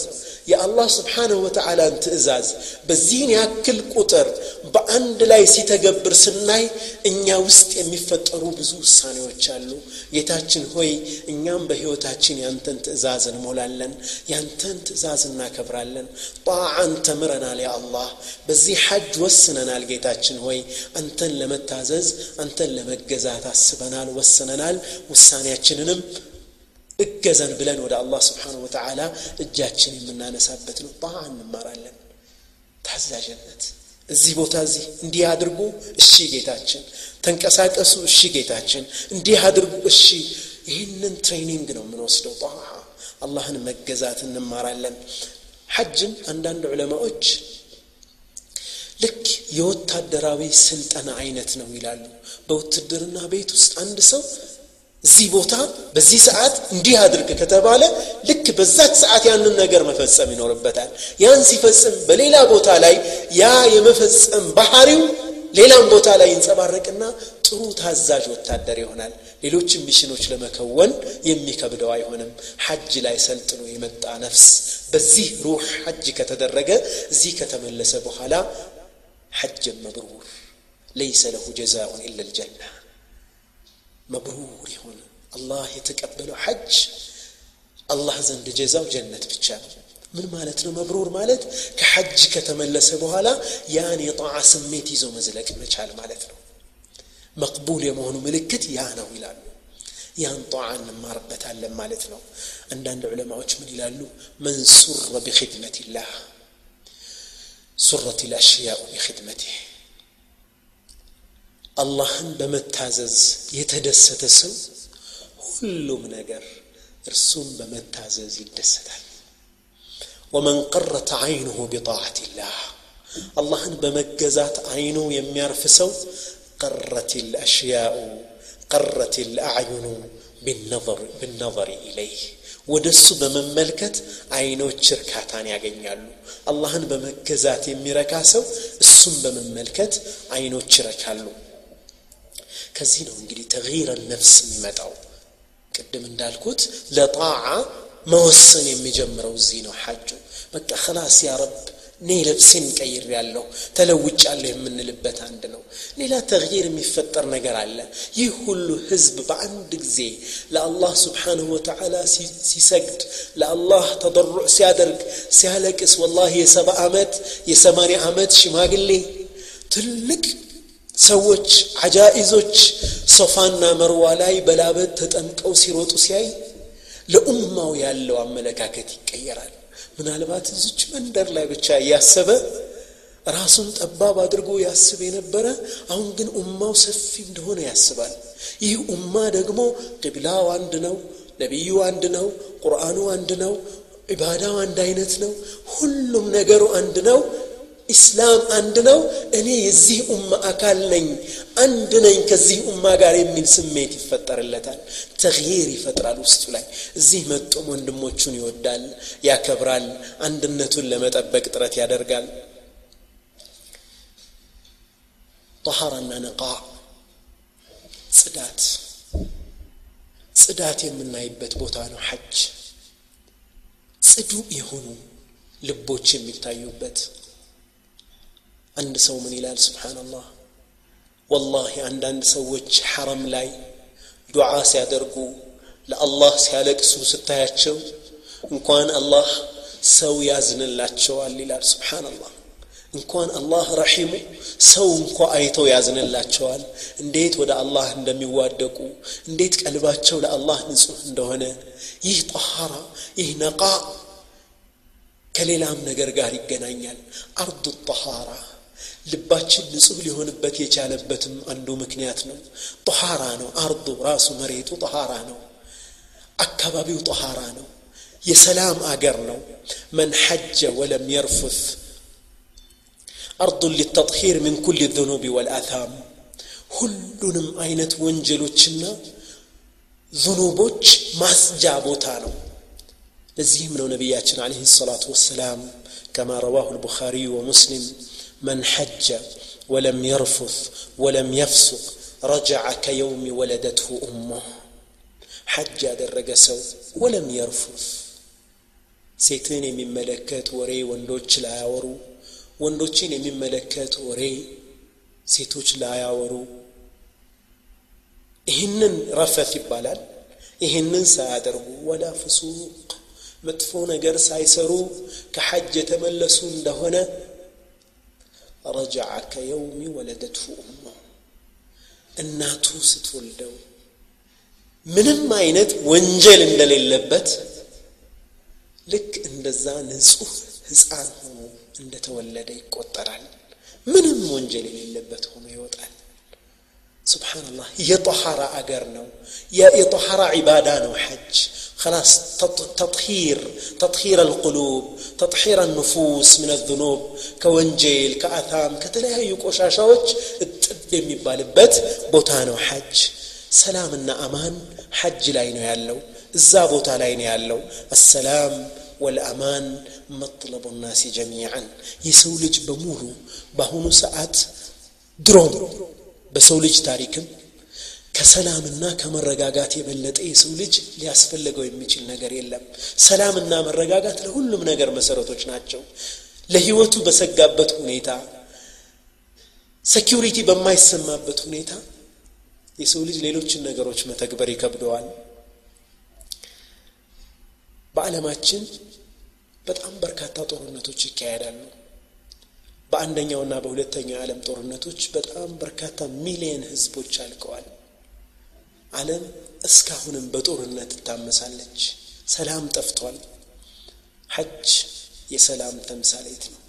የአላህ ስብሓንሁ ወተዓላን ትእዛዝ በዚህን ያክል ቁጥር በአንድ ላይ ሲተገብር ስናይ እኛ ውስጥ የሚፈጠሩ ብዙ ውሳኔዎች አሉ። ጌታችን ሆይ እኛም በሕይወታችን ያንተን ትእዛዝ እንሞላለን ያንተን ትእዛዝ እናከብራለን። ጣዓን ተምረናል ያ አላህ። በዚህ ሐጅ ወስነናል ጌታችን ሆይ። አንተን ለመታዘዝ አንተን ለመገዛት አስበናል ወስነናል። ውሳኔያችንንም እገዘን ብለን ወደ አላህ ስብሓን ወተዓላ እጃችን የምናነሳበት ነው። ጣዓ እንማራለን። ታዛዥነት። እዚህ ቦታ እዚህ እንዲህ አድርጉ እሺ ጌታችን። ተንቀሳቀሱ እሺ ጌታችን። እንዲህ አድርጉ እሺ። ይህንን ትሬኒንግ ነው የምንወስደው። ጣዓ አላህን መገዛት እንማራለን። ሐጅን አንዳንድ ዑለማዎች ልክ የወታደራዊ ስልጠና አይነት ነው ይላሉ። በውትድርና ቤት ውስጥ አንድ ሰው እዚህ ቦታ በዚህ ሰዓት እንዲህ አድርግ ከተባለ ልክ በዛች ሰዓት ያንን ነገር መፈጸም ይኖርበታል ያን ሲፈጽም በሌላ ቦታ ላይ ያ የመፈጸም ባህሪው ሌላም ቦታ ላይ ይንጸባረቅና ጥሩ ታዛዥ ወታደር ይሆናል ሌሎችም ሚሽኖች ለመከወን የሚከብደው አይሆንም ሐጅ ላይ ሰልጥኖ የመጣ ነፍስ በዚህ ሩህ ሐጅ ከተደረገ እዚህ ከተመለሰ በኋላ ሐጅን መብሩር ለይሰ ለሁ ጀዛኡን ኢላ ልጀና መብሩር የሆነ አላህ የተቀበለው ሐጅ አላህ ዘንድ ጀዛው ጀነት ብቻ ነው ምን ማለት ነው መብሩር ማለት ከሐጅ ከተመለሰ በኋላ ያን የጣዓ ስሜት ይዞ መዝለቅ መቻል ማለት ነው መቅቡል የመሆኑ ምልክት ያ ነው ይላሉ ያን ጣዓ እንማርበታለን ማለት ነው አንዳንድ ዑለማዎች ምን ይላሉ መን ሱረ ቢክድመት ላህ ሱረት ልአሽያኡ ቢክድመትህ አላህን በመታዘዝ የተደሰተ ሰው ሁሉም ነገር እርሱን በመታዘዝ ይደሰታል ወመን ቀረት አይንሁ ቢጣዓት ላህ አላህን በመገዛት አይኑ የሚያርፍ ሰው ቀረት ልአሽያኡ ቀረት ልአዕዩኑ ብነظር ኢለይህ ወደ እሱ በመመልከት አይኖች እርካታን ያገኛሉ አላህን በመገዛት የሚረካ ሰው እሱን በመመልከት አይኖች ይረካሉ كزين ونجري تغيير النفس مدعو قدم اندالكوت لطاعة ما وصن يمجمر وزين وحاجه بك خلاص يا رب ني لبسين كير يالله تلوج عليهم من لبت عندنا ني لا تغيير مفتر نقر على يهل حزب بعندك زي لا الله سبحانه وتعالى سيسجد لا الله تضرع سيادرك سيالكس والله يا سبع عمت يا سماني عمت شماق اللي تلك ሰዎች አጃኢዞች ሶፋና መርዋ ላይ በላበት ተጠምቀው ሲሮጡ ሲያይ ለኡማው ያለው አመለካከት ይቀየራል። ምናልባት እዚች መንደር ላይ ብቻ እያሰበ ራሱን ጠባብ አድርጎ ያስብ የነበረ አሁን ግን ኡማው ሰፊ እንደሆነ ያስባል። ይህ ኡማ ደግሞ ቅብላው አንድ ነው ነቢዩ አንድ ነው ቁርአኑ አንድ ነው ዒባዳው አንድ አይነት ነው ሁሉም ነገሩ አንድ ነው ኢስላም አንድ ነው። እኔ የዚህ ኡማ አካል ነኝ። አንድ ነኝ ከዚህ ኡማ ጋር የሚል ስሜት ይፈጠርለታል። ተግይር ይፈጥራል ውስጡ ላይ። እዚህ መጦም ወንድሞቹን ይወዳል ያከብራል አንድነቱን ለመጠበቅ ጥረት ያደርጋል። ጠሃራና ነቃ ጽዳት። ጽዳት የምናይበት ቦታ ነው ሐጅ። ጽዱ የሆኑ ልቦች የሚታዩበት አንድ ሰው ምን ይላል ስብሓንላህ ወላሂ አንዳንድ ሰዎች ሐረም ላይ ዱዓ ሲያደርጉ ለአላህ ሲያለቅሱ ስታያቸው እንኳን አላህ ሰው ያዝንላቸዋል ይላል ስብሓንላህ እንኳን አላህ ረሒሙ ሰው እንኳ አይተው ያዝንላቸዋል እንዴት ወደ አላህ እንደሚዋደቁ እንዴት ቀልባቸው ለአላህ ንጹህ እንደሆነ ይህ ጠሃራ ይህ ነቃ ከሌላም ነገር ጋር ይገናኛል አርዱ ጠሃራ ልባችን ንጹህ ሊሆንበት የቻለበትም አንዱ ምክንያት ነው ጠሃራ ነው አርዱ ራሱ መሬቱ ጠሃራ ነው አካባቢው ጠሃራ ነው የሰላም አገር ነው መን ሐጀ ወለም የርፉት አርዱ ሊተጥሂር ምን ኩል ذኑብ ወልአታም ሁሉንም አይነት ወንጀሎችና ዙኑቦች ማስጃ ቦታ ነው ለዚህም ነው ነቢያችን عليه الصلاة والسلام كما رواه البخاري ومسلم من حج ولم يرفث ولم يفسق رجع كيوم ولدته أمه حج ያደረገ ሰው ولم يرفث ሴትን የሚመለከት ወሬ ወንዶች ላያወሩ ወንዶችን የሚመለከት ወሬ ሴቶች ላያወሩ ይህንን ረፈት ይባላል ይህንን ሳያደርጉ ወላ ፍሱቅ መጥፎ ነገር ሳይሰሩ ከሐጅ የተመለሱ እንደሆነ ረጃዐ ከየውሚ ወለደትሁ ኡሞ እናቱ ስትወልደው ምንም አይነት ወንጀል እንደሌለበት ልክ እንደዛ ንጹህ ህፃን ሆኖ እንደተወለደ ይቆጠራል ምንም ወንጀል የሌለበት ሆኖ ይወጣል ስብሓንላህ የጠሐራ አገር ነው የጠሐራ ዒባዳ ነው ሐጅ خلاص تطهير تطهير القلوب تطهير النفوس من الذنوب كونجيل كأثام كتلاهي ቆሻሻዎች እጥብ የሚባልበት ቦታ ነው ሐጅ ሰላምና አማን ሐጅ ላይ ነው ያለው እዛ ቦታ ላይ ነው ያለው አሰላም ወልአማን መጥለቡ ናሲ ጀሚዓን የሰው ልጅ በሙሉ በአሁኑ ሰዓት ድሮም በሰው ልጅ ታሪክም ከሰላምና ከመረጋጋት የበለጠ የሰው ልጅ ሊያስፈልገው የሚችል ነገር የለም። ሰላምና መረጋጋት ለሁሉም ነገር መሰረቶች ናቸው። ለህይወቱ በሰጋበት ሁኔታ ሴኪሪቲ በማይሰማበት ሁኔታ የሰው ልጅ ሌሎችን ነገሮች መተግበር ይከብደዋል። በዓለማችን በጣም በርካታ ጦርነቶች ይካሄዳሉ። በአንደኛውና በሁለተኛው የዓለም ጦርነቶች በጣም በርካታ ሚሊየን ህዝቦች አልቀዋል ዓለም እስካሁንም በጦርነት ትታመሳለች ሰላም ጠፍቷል ሐጅ የሰላም ተምሳሌት ነው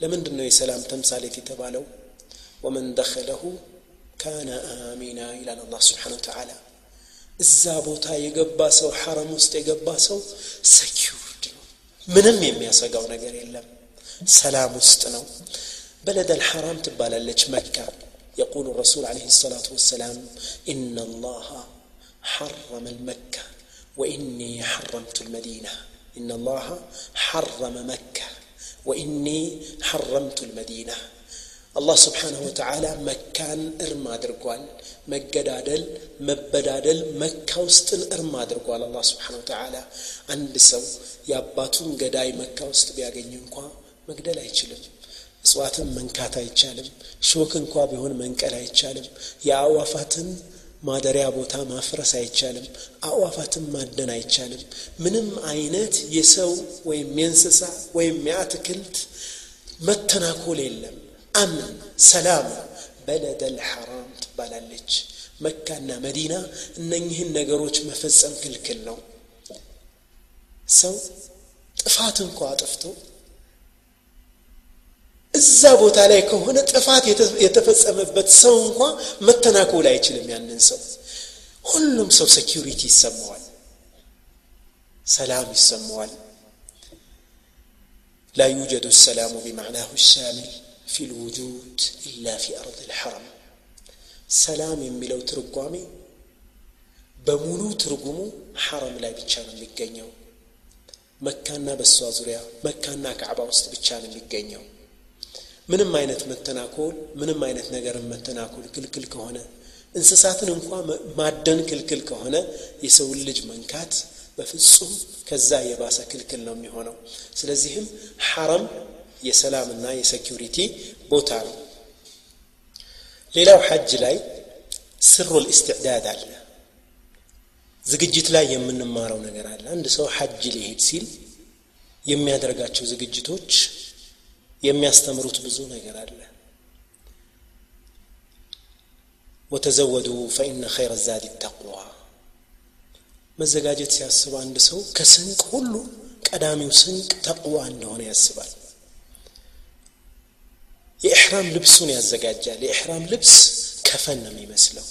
ለምንድን ነው የሰላም ተምሳሌት የተባለው ወመን ደኸለሁ ካነ አሚና ይላል አላህ ስብሓን ወተዓላ እዛ ቦታ የገባ ሰው ሐረም ውስጥ የገባ ሰው ሰኪውርድ ነው ምንም የሚያሰጋው ነገር የለም ሰላም ውስጥ ነው በለደ አልሐራም ትባላለች መካ يقول الرسول عليه الصلاة والسلام إن الله حرم المكة وإني حرمت المدينة إن الله حرم مكة وإني حرمت المدينة الله سبحانه وتعالى مكان إرما درقوال መገዳደል መበዳደል መካ ውስጥን እርም አድርጓል አላህ ስብሓን ወተዓላ አንድ ሰው የአባቱን ገዳይ መካ ውስጥ ቢያገኝ እንኳ መግደል አይችልም እጽዋትን መንካት አይቻልም ሾክ እንኳ ቢሆን መንቀል አይቻልም። የአዋፋትን ማደሪያ ቦታ ማፍረስ አይቻልም። አዋፋትን ማደን አይቻልም። ምንም አይነት የሰው ወይም የእንስሳ ወይም የአትክልት መተናኮል የለም። አምን ሰላም በለደ ልሐራም ትባላለች። መካና መዲና እነኝህን ነገሮች መፈጸም ክልክል ነው። ሰው ጥፋት እንኳ አጥፍቶ እዛ ቦታ ላይ ከሆነ ጥፋት የተፈጸመበት ሰው እንኳ መተናኮል አይችልም ያንን ሰው ሁሉም ሰው ሴኪሪቲ ይሰማዋል ሰላም ይሰማዋል لا يوجد السلام بمعناه الشامل في الوجود إلا في أرض الحرم ሰላም የሚለው ትርጓሜ በሙሉ ትርጉሙ ሐረም ላይ ብቻ ነው የሚገኘው መካና በሷ ዙሪያ መካና ካዕባ ውስጥ ብቻ ነው የሚገኘው ምንም አይነት መተናኮል ምንም አይነት ነገርን መተናኮል ክልክል ከሆነ እንስሳትን እንኳ ማደን ክልክል ከሆነ የሰውን ልጅ መንካት በፍጹም ከዛ የባሰ ክልክል ነው የሚሆነው። ስለዚህም ሐረም የሰላምና የሴኪሪቲ ቦታ ነው። ሌላው ሐጅ ላይ ስሩ ልእስትዕዳድ አለ። ዝግጅት ላይ የምንማረው ነገር አለ። አንድ ሰው ሐጅ ሊሄድ ሲል የሚያደርጋቸው ዝግጅቶች የሚያስተምሩት ብዙ ነገር አለ ወተዘወዱ ፈኢነ ኸይረ ዛድ ተቅዋ መዘጋጀት ሲያስብ አንድ ሰው ከስንቅ ሁሉ ቀዳሚው ስንቅ ተቅዋ እንደሆነ ያስባል የኢሕራም ልብሱን ያዘጋጃል የኢሕራም ልብስ ከፈን ነው የሚመስለው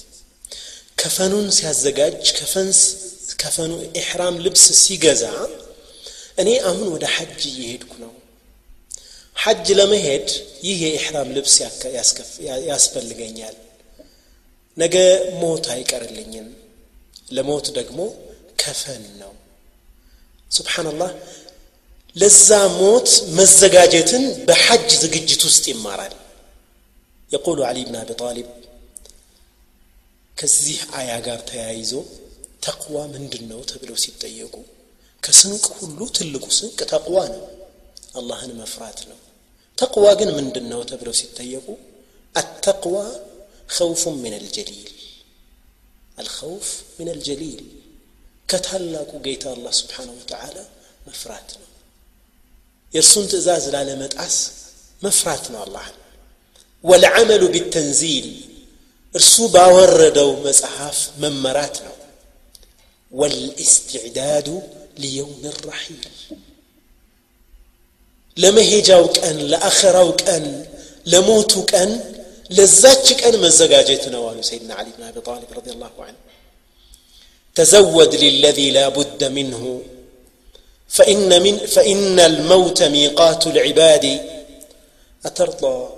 ከፈኑን ሲያዘጋጅ ከፈኑ ኢሕራም ልብስ ሲገዛ እኔ አሁን ወደ ሐጅ እየሄድኩ ነው ሐጅ ለመሄድ ይህ የኢሕራም ልብስ ያስፈልገኛል። ነገ ሞት አይቀርልኝም። ለሞት ደግሞ ከፈን ነው። ስብሓንላህ ለዛ ሞት መዘጋጀትን በሐጅ ዝግጅት ውስጥ ይማራል። የቁሉ ዓሊ ብን አቢ ጣሊብ ከዚህ አያ ጋር ተያይዞ ተቅዋ ምንድን ነው ተብለው ሲጠየቁ ከስንቅ ሁሉ ትልቁ ስንቅ ተቅዋ ነው። አላህን መፍራት ነው ተቅዋ ግን ምንድን ነው ተብለው ሲጠየቁ አተቅዋ خوف من الجليل الخوف من الجليل ከታላቁ ጌታ አላህ ስብሓን ወተዓላ መፍራት ነው የእርሱን ትእዛዝ ላለመጣስ መፍራት ነው አላህን ወልዓመሉ ቢተንዚል እርሱ ባወረደው መጽሐፍ መመራት ነው ወልእስትዕዳዱ ሊየውም ራሒል ለመሄጃው ቀን ለአኸራው ቀን ለሞቱ ቀን ለዛች ቀን መዘጋጀት ነው አሉ ሰይድና ዓሊ ብን አቢ ጣሊብ ረዲ ላሁ አንሁ تزود للذي لا بد منه فإن, من فإن الموت ميقات العباد أترضى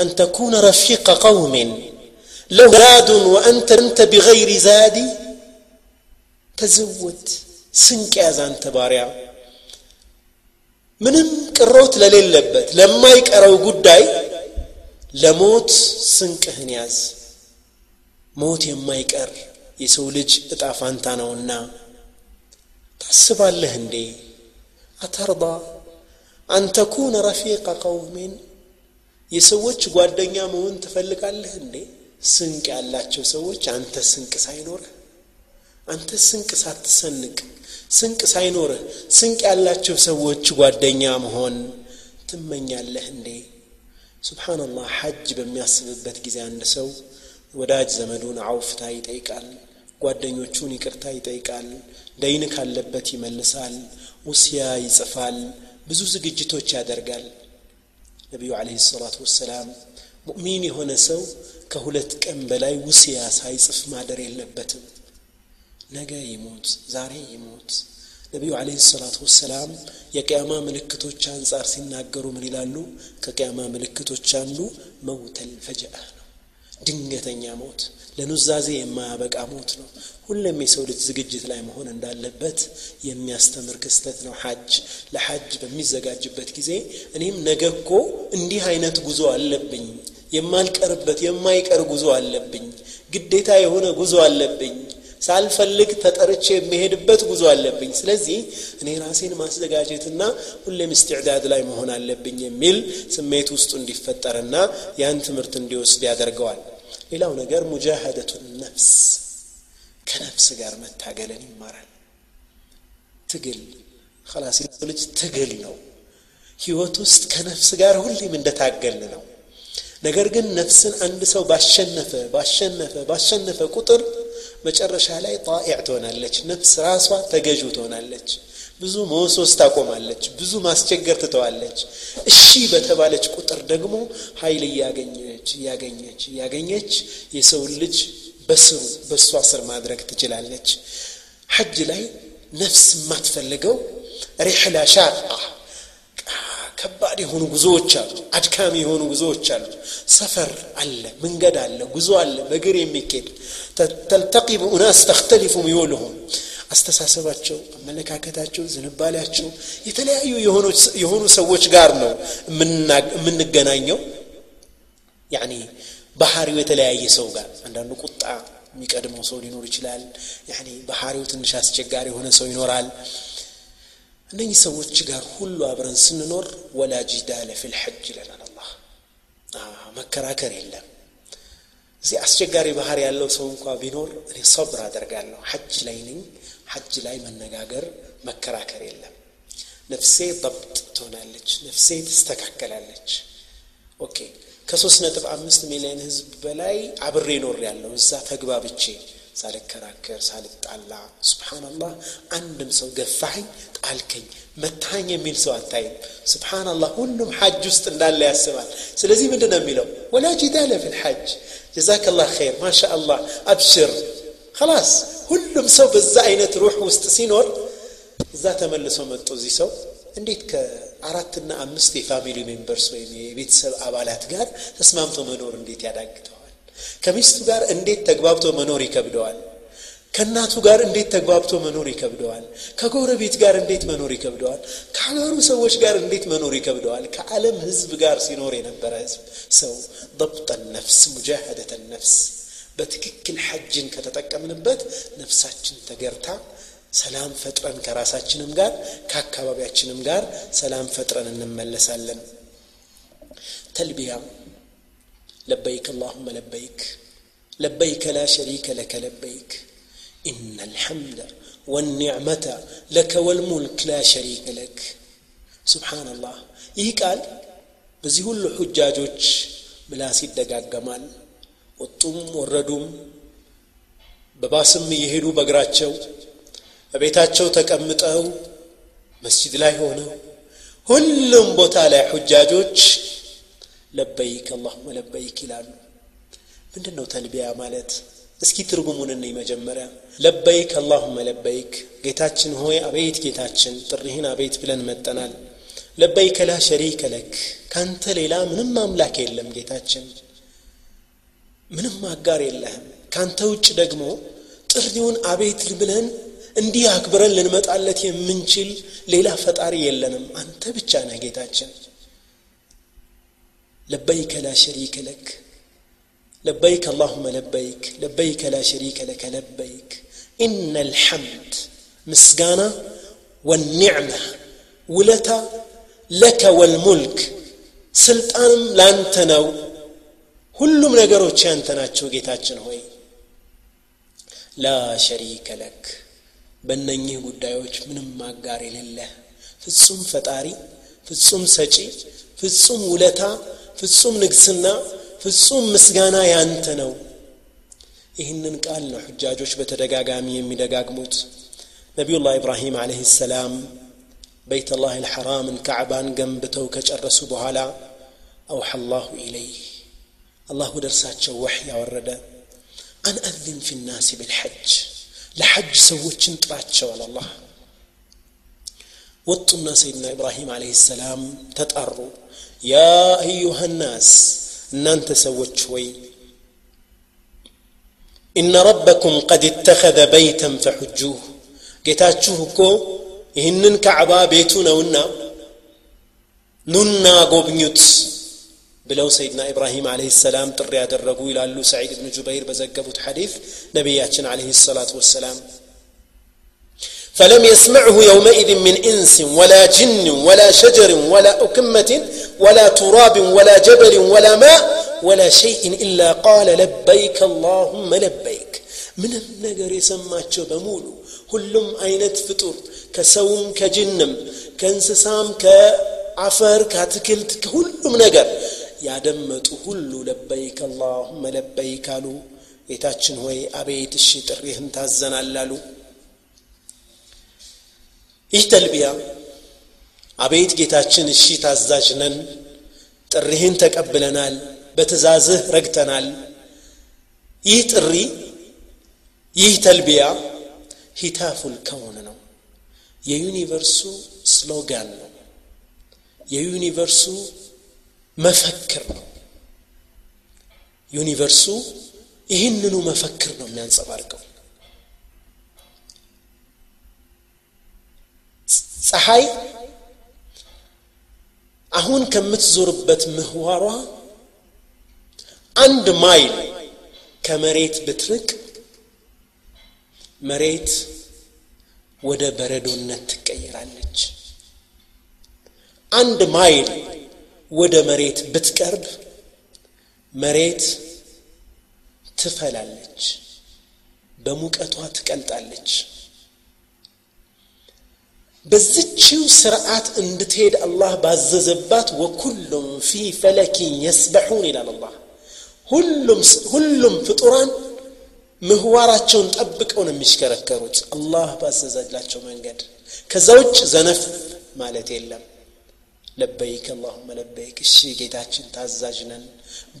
أن تكون رفيق قوم له زاد وأنت أنت بغير زاد تزود سنك يا زان تباريا ምንም ቅሮት ለሌለበት ለማይቀረው ጉዳይ ለሞት ስንቅህን ያዝ። ሞት የማይቀር የሰው ልጅ እጣ ፋንታ ነውና። ታስባለህ እንዴ? አተርዳ። አን ተኩነ ረፊቀ ቀውሚን። የሰዎች ጓደኛ መሆን ትፈልጋለህ እንዴ? ስንቅ ያላቸው ሰዎች አንተ ስንቅ ሳይኖርህ አንተ ስንቅ ሳትሰንቅ ስንቅ ሳይኖርህ ስንቅ ያላቸው ሰዎች ጓደኛ መሆን ትመኛለህ እንዴ? ስብሓንላህ ሐጅ በሚያስብበት ጊዜ አንድ ሰው ወዳጅ ዘመዱን አውፍታ ይጠይቃል ጓደኞቹን ይቅርታ ይጠይቃል ደይን ካለበት ይመልሳል ውስያ ይጽፋል ብዙ ዝግጅቶች ያደርጋል። ነቢዩ አለህ ሰላቱ ወሰላም ሙእሚን የሆነ ሰው ከሁለት ቀን በላይ ውስያ ሳይጽፍ ማደር የለበትም ነገ ይሞት ዛሬ ይሞት። ነቢዩ አለህ ሰላቱ ወሰላም የቅያማ ምልክቶች አንጻር ሲናገሩ ምን ይላሉ? ከቅያማ ምልክቶች አንዱ መውተል ፈጅአ ነው። ድንገተኛ ሞት ለኑዛዜ የማያበቃ ሞት ነው። ሁሌም የሰው ልጅ ዝግጅት ላይ መሆን እንዳለበት የሚያስተምር ክስተት ነው። ሐጅ ለሐጅ በሚዘጋጅበት ጊዜ እኔም ነገ እኮ እንዲህ አይነት ጉዞ አለብኝ። የማልቀርበት የማይቀር ጉዞ አለብኝ። ግዴታ የሆነ ጉዞ አለብኝ ሳልፈልግ ተጠርቼ የሚሄድበት ጉዞ አለብኝ። ስለዚህ እኔ ራሴን ማዘጋጀትና ሁሌም እስትዕዳድ ላይ መሆን አለብኝ የሚል ስሜት ውስጡ እንዲፈጠርና ያን ትምህርት እንዲወስድ ያደርገዋል። ሌላው ነገር ሙጃሃደቱ ነፍስ ከነፍስ ጋር መታገልን ይማራል። ትግል ከላስ ልጅ ትግል ነው። ህይወት ውስጥ ከነፍስ ጋር ሁሌም እንደታገልን ነው። ነገር ግን ነፍስን አንድ ሰው ባሸነፈ ባሸነፈ ባሸነፈ ቁጥር መጨረሻ ላይ ጣኢዕ ትሆናለች። ነፍስ ራሷ ተገዥ ትሆናለች። ብዙ መወሶስ ታቆማለች። ብዙ ማስቸገር ትተዋለች። እሺ በተባለች ቁጥር ደግሞ ኃይል እያገኘች እያገኘች እያገኘች የሰውን ልጅ በስሩ በእሷ ስር ማድረግ ትችላለች። ሐጅ ላይ ነፍስ የማትፈልገው ሪሕላ ሻቃ ከባድ የሆኑ ጉዞዎች አሉ አድካሚ የሆኑ ጉዞዎች አሉ። ሰፈር አለ መንገድ አለ ጉዞ አለ በእግር የሚኬድ ተልተቂሙ ኡናስ ተክተሊፉ ሚወልሁም አስተሳሰባቸው አመለካከታቸው ዝንባሌያቸው የተለያዩ የሆኑ ሰዎች ጋር ነው የምንገናኘው ያኒ ባህሪው የተለያየ ሰው ጋር አንዳንዱ ቁጣ የሚቀድመው ሰው ሊኖር ይችላል ያኒ ባህሪው ትንሽ አስቸጋሪ የሆነ ሰው ይኖራል እነኚህ ሰዎች ጋር ሁሉ አብረን ስንኖር ወላ ጂዳለ ፊል ሐጅ ይለናል አላህ መከራከር የለም እዚህ አስቸጋሪ ባህር ያለው ሰው እንኳ ቢኖር እኔ ሰብር አደርጋለሁ። ሐጅ ላይ ነኝ። ሐጅ ላይ መነጋገር መከራከር የለም። ነፍሴ ضبጥ ትሆናለች። ነፍሴ ትስተካከላለች። ኦኬ። ከሶስት ነጥብ አምስት ሚሊዮን ህዝብ በላይ አብሬ ኖር ያለው እዛ ተግባብቼ ሳልከራከር ሳልጣላ ስብሓናላህ አንድም ሰው ገፋኸኝ ጣልከኝ መታኝ የሚል ሰው አታይም ስብናላህ ሁሉም ሐጅ ውስጥ እንዳለ ያስባል ስለዚህ ምንድ ነው የሚለው ወላ ጂዳለ ፊ ልሐጅ ጀዛክ ላ ር ማሻ አላህ አብሽር ከላስ ሁሉም ሰው በዛ አይነት ሩሕ ውስጥ ሲኖር እዛ ተመልሶ መጡ እዚህ ሰው እንዴት ከአራትና አምስት የፋሚሊ ሜምበርስ ወይም የቤተሰብ አባላት ጋር ተስማምቶ መኖር እንዴት ያዳግተዋል ከሚስቱ ጋር እንዴት ተግባብቶ መኖር ይከብደዋል ከእናቱ ጋር እንዴት ተግባብቶ መኖር ይከብደዋል ከጎረቤት ጋር እንዴት መኖር ይከብደዋል ከሀገሩ ሰዎች ጋር እንዴት መኖር ይከብደዋል ከዓለም ህዝብ ጋር ሲኖር የነበረ ህዝብ ሰው ضبط ነፍስ ሙጃሃደተ ነፍስ በትክክል ሐጅን ከተጠቀምንበት ነፍሳችን ተገርታ ሰላም ፈጥረን ከራሳችንም ጋር ከአካባቢያችንም ጋር ሰላም ፈጥረን እንመለሳለን ተልቢያ لبيك اللهم لبيك لبيك لا شريك لك لبيك إن الحمد والنعمة لك والملك لا شريك لك سبحان الله ይህ ቃል በዚህ ሁሉ ሑጃጆች ምላስ ይደጋገማል ወጡም ወረዱም በባስም እየሄዱ በእግራቸው በቤታቸው ተቀምጠው መስጂድ ላይ ሆነው ሁሉም ቦታ ላይ ሑጃጆች ለበይክ አላሁመ ለበይክ ይላሉ ምንድን ነው ተልቢያ ማለት እስኪ ትርጉሙን እንይ መጀመሪያ። ለበይክ አላሁመ ለበይክ ጌታችን ሆይ አቤት ጌታችን ጥሪህን አቤት ብለን መጠናል። ለበይከ ላ ሸሪከ ለክ ካንተ ሌላ ምንም አምላክ የለም ጌታችን። ምንም አጋር የለህም። ካንተ ውጭ ደግሞ ጥሪውን አቤት ብለን እንዲህ አክብረን ልንመጣለት የምንችል ሌላ ፈጣሪ የለንም። አንተ ብቻ ነህ ጌታችን። ለበይከ ላ ሸሪከ ለክ لبيك اللهم لبيك لبيك لا شريك لك لبيك إن الحمد مسقانا والنعمة ولتا لك والملك سلطان لانتنو ሁሉም ነገሮች ያንተ ናቸው ጌታችን ሆይ ላ ሸሪከ ለክ በእነኚህ ጉዳዮች ምንም አጋር የሌለህ ፍጹም ፈጣሪ ፍጹም ሰጪ ፍጹም ውለታ ፍጹም ንግስና ፍጹም ምስጋና ያንተ ነው ይህንን ቃል ነው ሑጃጆች በተደጋጋሚ የሚደጋግሙት ነቢዩላህ ኢብራሂም አለህ ሰላም በይት ላህ ልሐራምን ካዕባን ገንብተው ከጨረሱ በኋላ አውሐ ላሁ ኢለይህ አላህ ወደ እርሳቸው ወሕ ያወረደ አን አዝን ፊ ናሲ ብልሐጅ ለሐጅ ሰዎችን ጥራቸዋል አላህ ወጡና ሰይድና ኢብራሂም አለህ ሰላም ተጣሩ ያ አዩሃ ናስ እናንተ ሰዎች ወይ إن ربكم قد اتخذ بيتا فحجوه ጌታችሁ እኮ ይህንን ከዕባ ቤቱ ነውና ኑና ጎብኙት ብለው ሰይድና ኢብራሂም አለህ ሰላም ጥሪ ያደረጉ ይላሉ ሰዒድ ብን ጁበይር በዘገቡት ሐዲፍ ነቢያችን አለህ ሰላቱ ወሰላም فلم يسمعه يومئذ من إنس ولا جن ولا شجر ولا أكمة ولا تراب ولا جبل ولا ماء ولا شيء إلا قال لبيك اللهم لبيك. من النجر يسمعه بمولو كلهم أينت فطور كسوم كجنم كانسسام كعفر كاتكلت كلهم نقر يا دمت كل لبيك اللهم لبيك قالوا يتاچن هوي أبيت الشتر يهن تازنا اللالو ይህ ተልቢያ አቤት ጌታችን እሺ ታዛዥ ነን። ጥሪህን ተቀብለናል በትእዛዝህ ረግተናል ይህ ጥሪ ይህ ተልቢያ ሂታፉል ከውን ነው። የዩኒቨርሱ ስሎጋን ነው። የዩኒቨርሱ መፈክር ነው። ዩኒቨርሱ ይህንኑ መፈክር ነው የሚያንጸባርቀው ፀሐይ አሁን ከምትዞርበት ምህዋሯ አንድ ማይል ከመሬት ብትርቅ መሬት ወደ በረዶነት ትቀየራለች። አንድ ማይል ወደ መሬት ብትቀርብ መሬት ትፈላለች በሙቀቷ ትቀልጣለች በዝችው ስርዓት እንድትሄድ አላህ ባዘዘባት ወኩሉም ፊ ፈለኪን የስበሑን ይላል አላህ ሁሉም ፍጡራን ምህዋራቸውን ጠብቀው ነው የሚሽከረከሩት አላህ ባዘዛላቸው መንገድ ከዛ ውጭ ዘነፍ ማለት የለም ለበይክ አላሁመ ለበይክ እሺ ጌታችን ታዛዥ ነን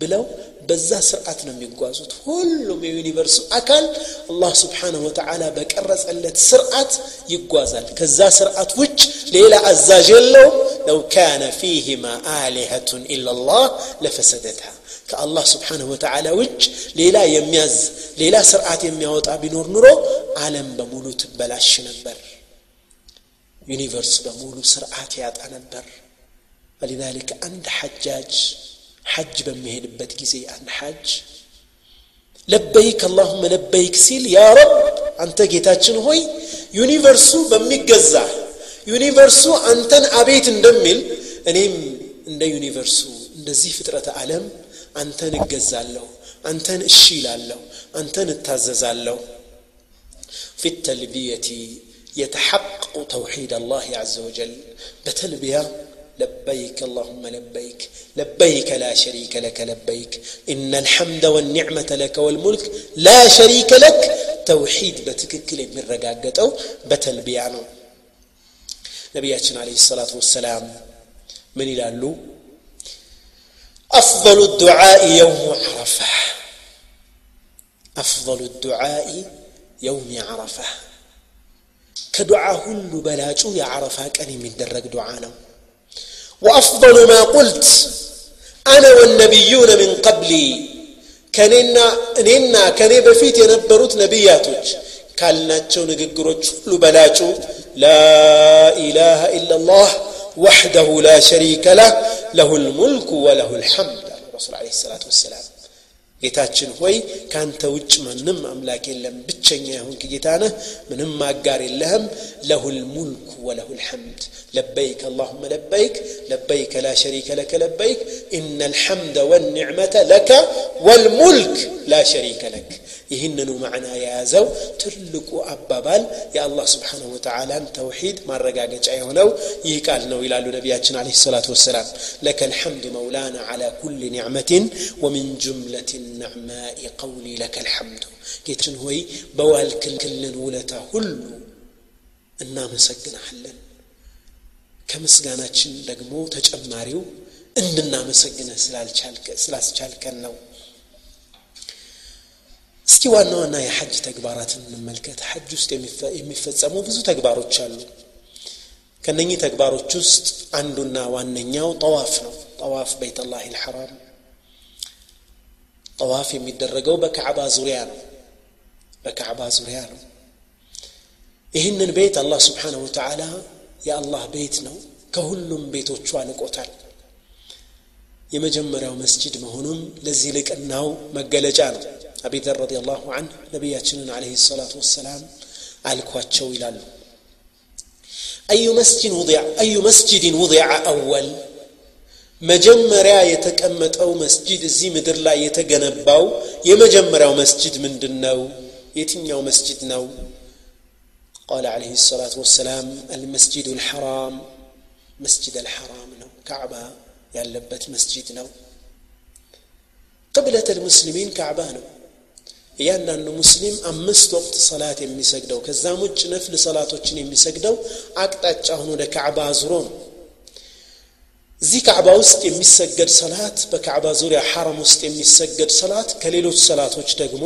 ብለው በዛ ስርዓት ነው የሚጓዙት ሁሉም የዩኒቨርሱ አካል አላህ ስብሓንሁ ወተዓላ በቀረጸለት ስርዓት ይጓዛል ከዛ ስርዓት ውጭ ሌላ አዛዥ የለውም ለው ካነ ፊህማ አሊሀቱን ኢላላህ ለፈሰደትሃ ከአላህ ስብሓንሁ ወተዓላ ውጭ ሌላ የሚያዝ ሌላ ስርዓት የሚያወጣ ቢኖር ኑሮ አለም በሙሉ ትበላሽ ነበር ዩኒቨርስ በሙሉ ስርዓት ያጣ ነበር فلذلك عند حجاج حج በሚሄድበት ጊዜ አንድ ሐጅ ለበይክ አላሁመ ለበይክ ሲል ያ ረብ አንተ ጌታችን ሆይ ዩኒቨርሱ በሚገዛ ዩኒቨርሱ አንተን አቤት እንደሚል እኔም እንደ ዩኒቨርሱ እንደዚህ ፍጥረተ ዓለም አንተን እገዛለሁ አንተን እሺ ይላለሁ አንተን እታዘዛለሁ في التلبية يتحقق توحيد الله عز وجل بتلبية لبيك اللهم لبيك لبيك لا شريك لك لبيك. إن الحمد والنعمة لك والملك لا شريك لك. توحيد بتككل من رقاقته بتلبيانه نبياتنا عليه الصلاة والسلام من إلى أفضل الدعاء يوم عرفة. أفضل الدعاء يوم عرفة. كدعاء هل بلاجو يا عرفة من درق دعانا وأفضل ما قلت أنا والنبيون من قبلي كننا ننا كني بفيت ينبروت نبياتك كالناتشو نغغروج كل بلاچو لا إله إلا الله وحده لا شريك له له الملك وله الحمد الرسول عليه الصلاة والسلام. ጌታችን ሆይ ካንተ ውጭ ማንም አምላክ የለም ብቸኛ የሆንክ ጌታ ነህ ምንም አጋር የለህም ለሁል ሙልኩ ወለሁል ሐምድ ለበይክ አላሁመ ለበይክ ለበይክ ላ ሸሪከ ለከ ለበይክ ኢነ ልሐምደ ወኒዕመተ ለከ ወልሙልክ ላ ሸሪከ ለክ ይህንኑ ማዕና የያዘው ትልቁ አባባል የአላህ ስብሓንሁ ወተዓላን ተውሒድ ማረጋገጫ የሆነው ይህ ቃል ነው ይላሉ ነቢያችን አለ ሰላት ወሰላም ለከ ልሐምድ መውላና ዓላ ኩል ኒዕመትን ወምን ጅምለት ናዕማኢ ቀውሊ ለከ ልሐምዱ ጌችን ሆይ በዋልክልን ውለታ ሁሉ እናመሰግናለን ከምስጋናችን ደግሞ ተጨማሪው እንድናመሰግነህ ስላስቻልከን ነው እስቲ ዋና ዋና የሐጅ ተግባራትን እንመልከት ሐጅ ውስጥ የሚፈጸሙ ብዙ ተግባሮች አሉ ከነኚህ ተግባሮች ውስጥ አንዱና ዋነኛው ጠዋፍ ነው ጠዋፍ በይተላህ ልሐራም ጠዋፍ የሚደረገው በካዕባ ዙሪያ ነው በካዕባ ዙሪያ ነው ይህንን ቤት አላህ ስብሓንሁ ወተዓላ የአላህ ቤት ነው ከሁሉም ቤቶቹ አልቆታል የመጀመሪያው መስጂድ መሆኑም ለዚህ ልቅናው መገለጫ ነው أبي ذر رضي الله عنه نبي عليه الصلاة والسلام على الكواتشو أي مسجد وضع أي مسجد وضع أول؟ مجمرة يتكمت أو مسجد زي مدر لا يتجنباو يمجمرة مسجد من دنو؟ يتنيا مسجد نو؟ قال عليه الصلاة والسلام المسجد الحرام. مسجد الحرام نو. كعبة يلبت مسجد نو قبلة المسلمين كعبانه እያንዳንዱ ሙስሊም አምስት ወቅት ሰላት የሚሰግደው ከዛም ውጭ ነፍል ሰላቶችን የሚሰግደው አቅጣጫውን ወደ ካዕባ ዙሮ ነው እዚህ ካዕባ ውስጥ የሚሰገድ ሰላት በካዕባ ዙሪያ ሐረም ውስጥ የሚሰገድ ሰላት ከሌሎች ሰላቶች ደግሞ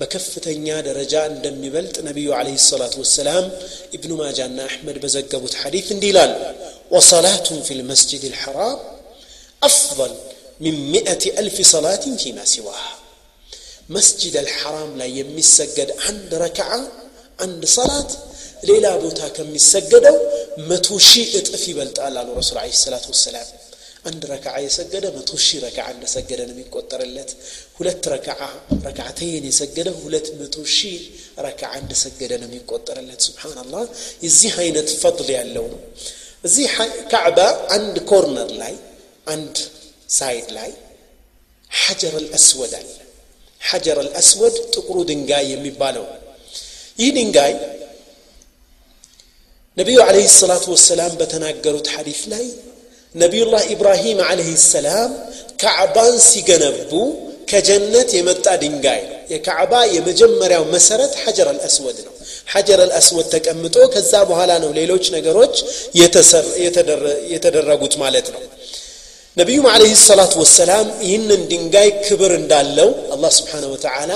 በከፍተኛ ደረጃ እንደሚበልጥ ነቢዩ አለህ ሰላቱ ወሰላም ኢብኑ ማጃና አሕመድ በዘገቡት ሐዲት እንዲህ ይላሉ ወሰላቱን ፊ ልመስጅድ ልሐራም أفضل من مئة ألف صلاة فيما سواها مسجد الحرام لا يمسجد عند ركعة عند صلاة ليلة بوتا كم ما متوشي اتفي بلت الله الرسول عليه الصلاة والسلام عند ركعة يسجد متوشي ركعة عند سجد نمي كوتر اللت هلت ركعة ركعتين يسجد هلت متوشي ركعة عند سجد نمي كوتر اللت سبحان الله يزي هاي نتفضل يعلون زي كعبة عند كورنر لاي عند سايد لاي حجر الأسود لاي ሐጀር አልአስወድ ጥቁሩ ድንጋይ የሚባለው ይህ ድንጋይ ነቢዩ ዓለይሂ ሰላቱ ወሰላም በተናገሩት ሐዲስ ላይ ነቢዩላህ ኢብራሂም ዓለይሂ ሰላም ካዕባን ሲገነቡ ከጀነት የመጣ ድንጋይ ነው የካዕባ የመጀመሪያው መሰረት ሐጀር አልአስወድ ነው ሐጀር አልአስወድ ተቀምጦ ከዛ በኋላ ነው ሌሎች ነገሮች የተደረጉት ማለት ነው ነቢዩም አለህ ሰላት ወሰላም ይህንን ድንጋይ ክብር እንዳለው አላህ ስብሓን ወተላ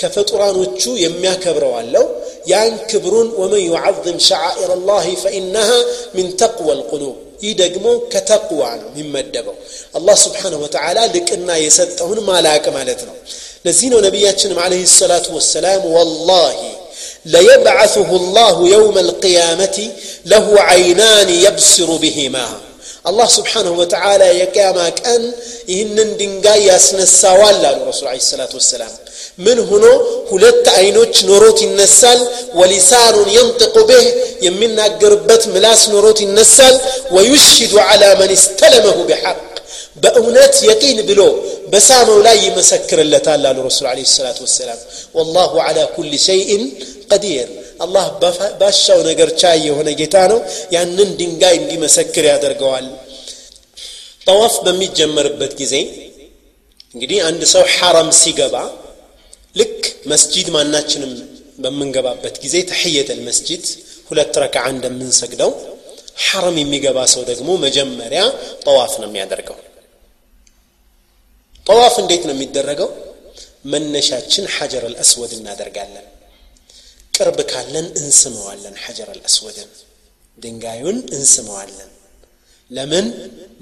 ከፈጡራኖቹ የሚያከብረው አለው ያን ክብሩን ወመን ዩዓظም ሸዓኢር ላህ ፈኢናሃ ሚን ተቅወ ልቁሉብ ይህ ደግሞ ከተቅዋ ነው የሚመደበው አላህ ስብሓንሁ ወተላ ልቅና የሰጠውን ማላቅ ማለት ነው ለዚህ ነው ነቢያችንም አለህ ሰላቱ ወሰላም ወላሂ ليبعثه الله يوم القيامة له عينان يبصر بهما አላህ ስብሓንሁ ወተላ የቅያማ ቀን ይህንን ድንጋይ ያስነሳዋል አሉ ረሱል ለ ሰላት ወሰላም ምን ሆኖ ሁለት አይኖች ኖሮት ይነሳል ወሊሳኑን የንጥቁ ብህ የሚናገርበት ምላስ ኖሮት ይነሳል ወዩሽሂዱ ዓላ መን እስተለመሁ ቢሐቅ በእውነት የቂን ብሎ በሳመው ላይ ይመሰክርለታል አሉ ረሱል ለ ሰላት ወሰላም ወላሁ ዓላ ኩል ሸይእን ቀዲር አላህ ባሻው ነገር ቻይ የሆነ ጌታ ነው። ያንን ድንጋይ እንዲመሰክር ያደርገዋል። ጠዋፍ በሚጀመርበት ጊዜ እንግዲህ አንድ ሰው ሐረም ሲገባ ልክ መስጂድ ማናችንም በምንገባበት ጊዜ ተሕየተል መስጂድ ሁለት ረክዓ እንደምንሰግደው ሐረም የሚገባ ሰው ደግሞ መጀመሪያ ጠዋፍ ነው የሚያደርገው። ጠዋፍ እንዴት ነው የሚደረገው? መነሻችን ሐጀር አልአስወድ እናደርጋለን ቅርብ ካለን እንስመዋለን ሐጀር አልአስወድን ድንጋዩን እንስመዋለን ለምን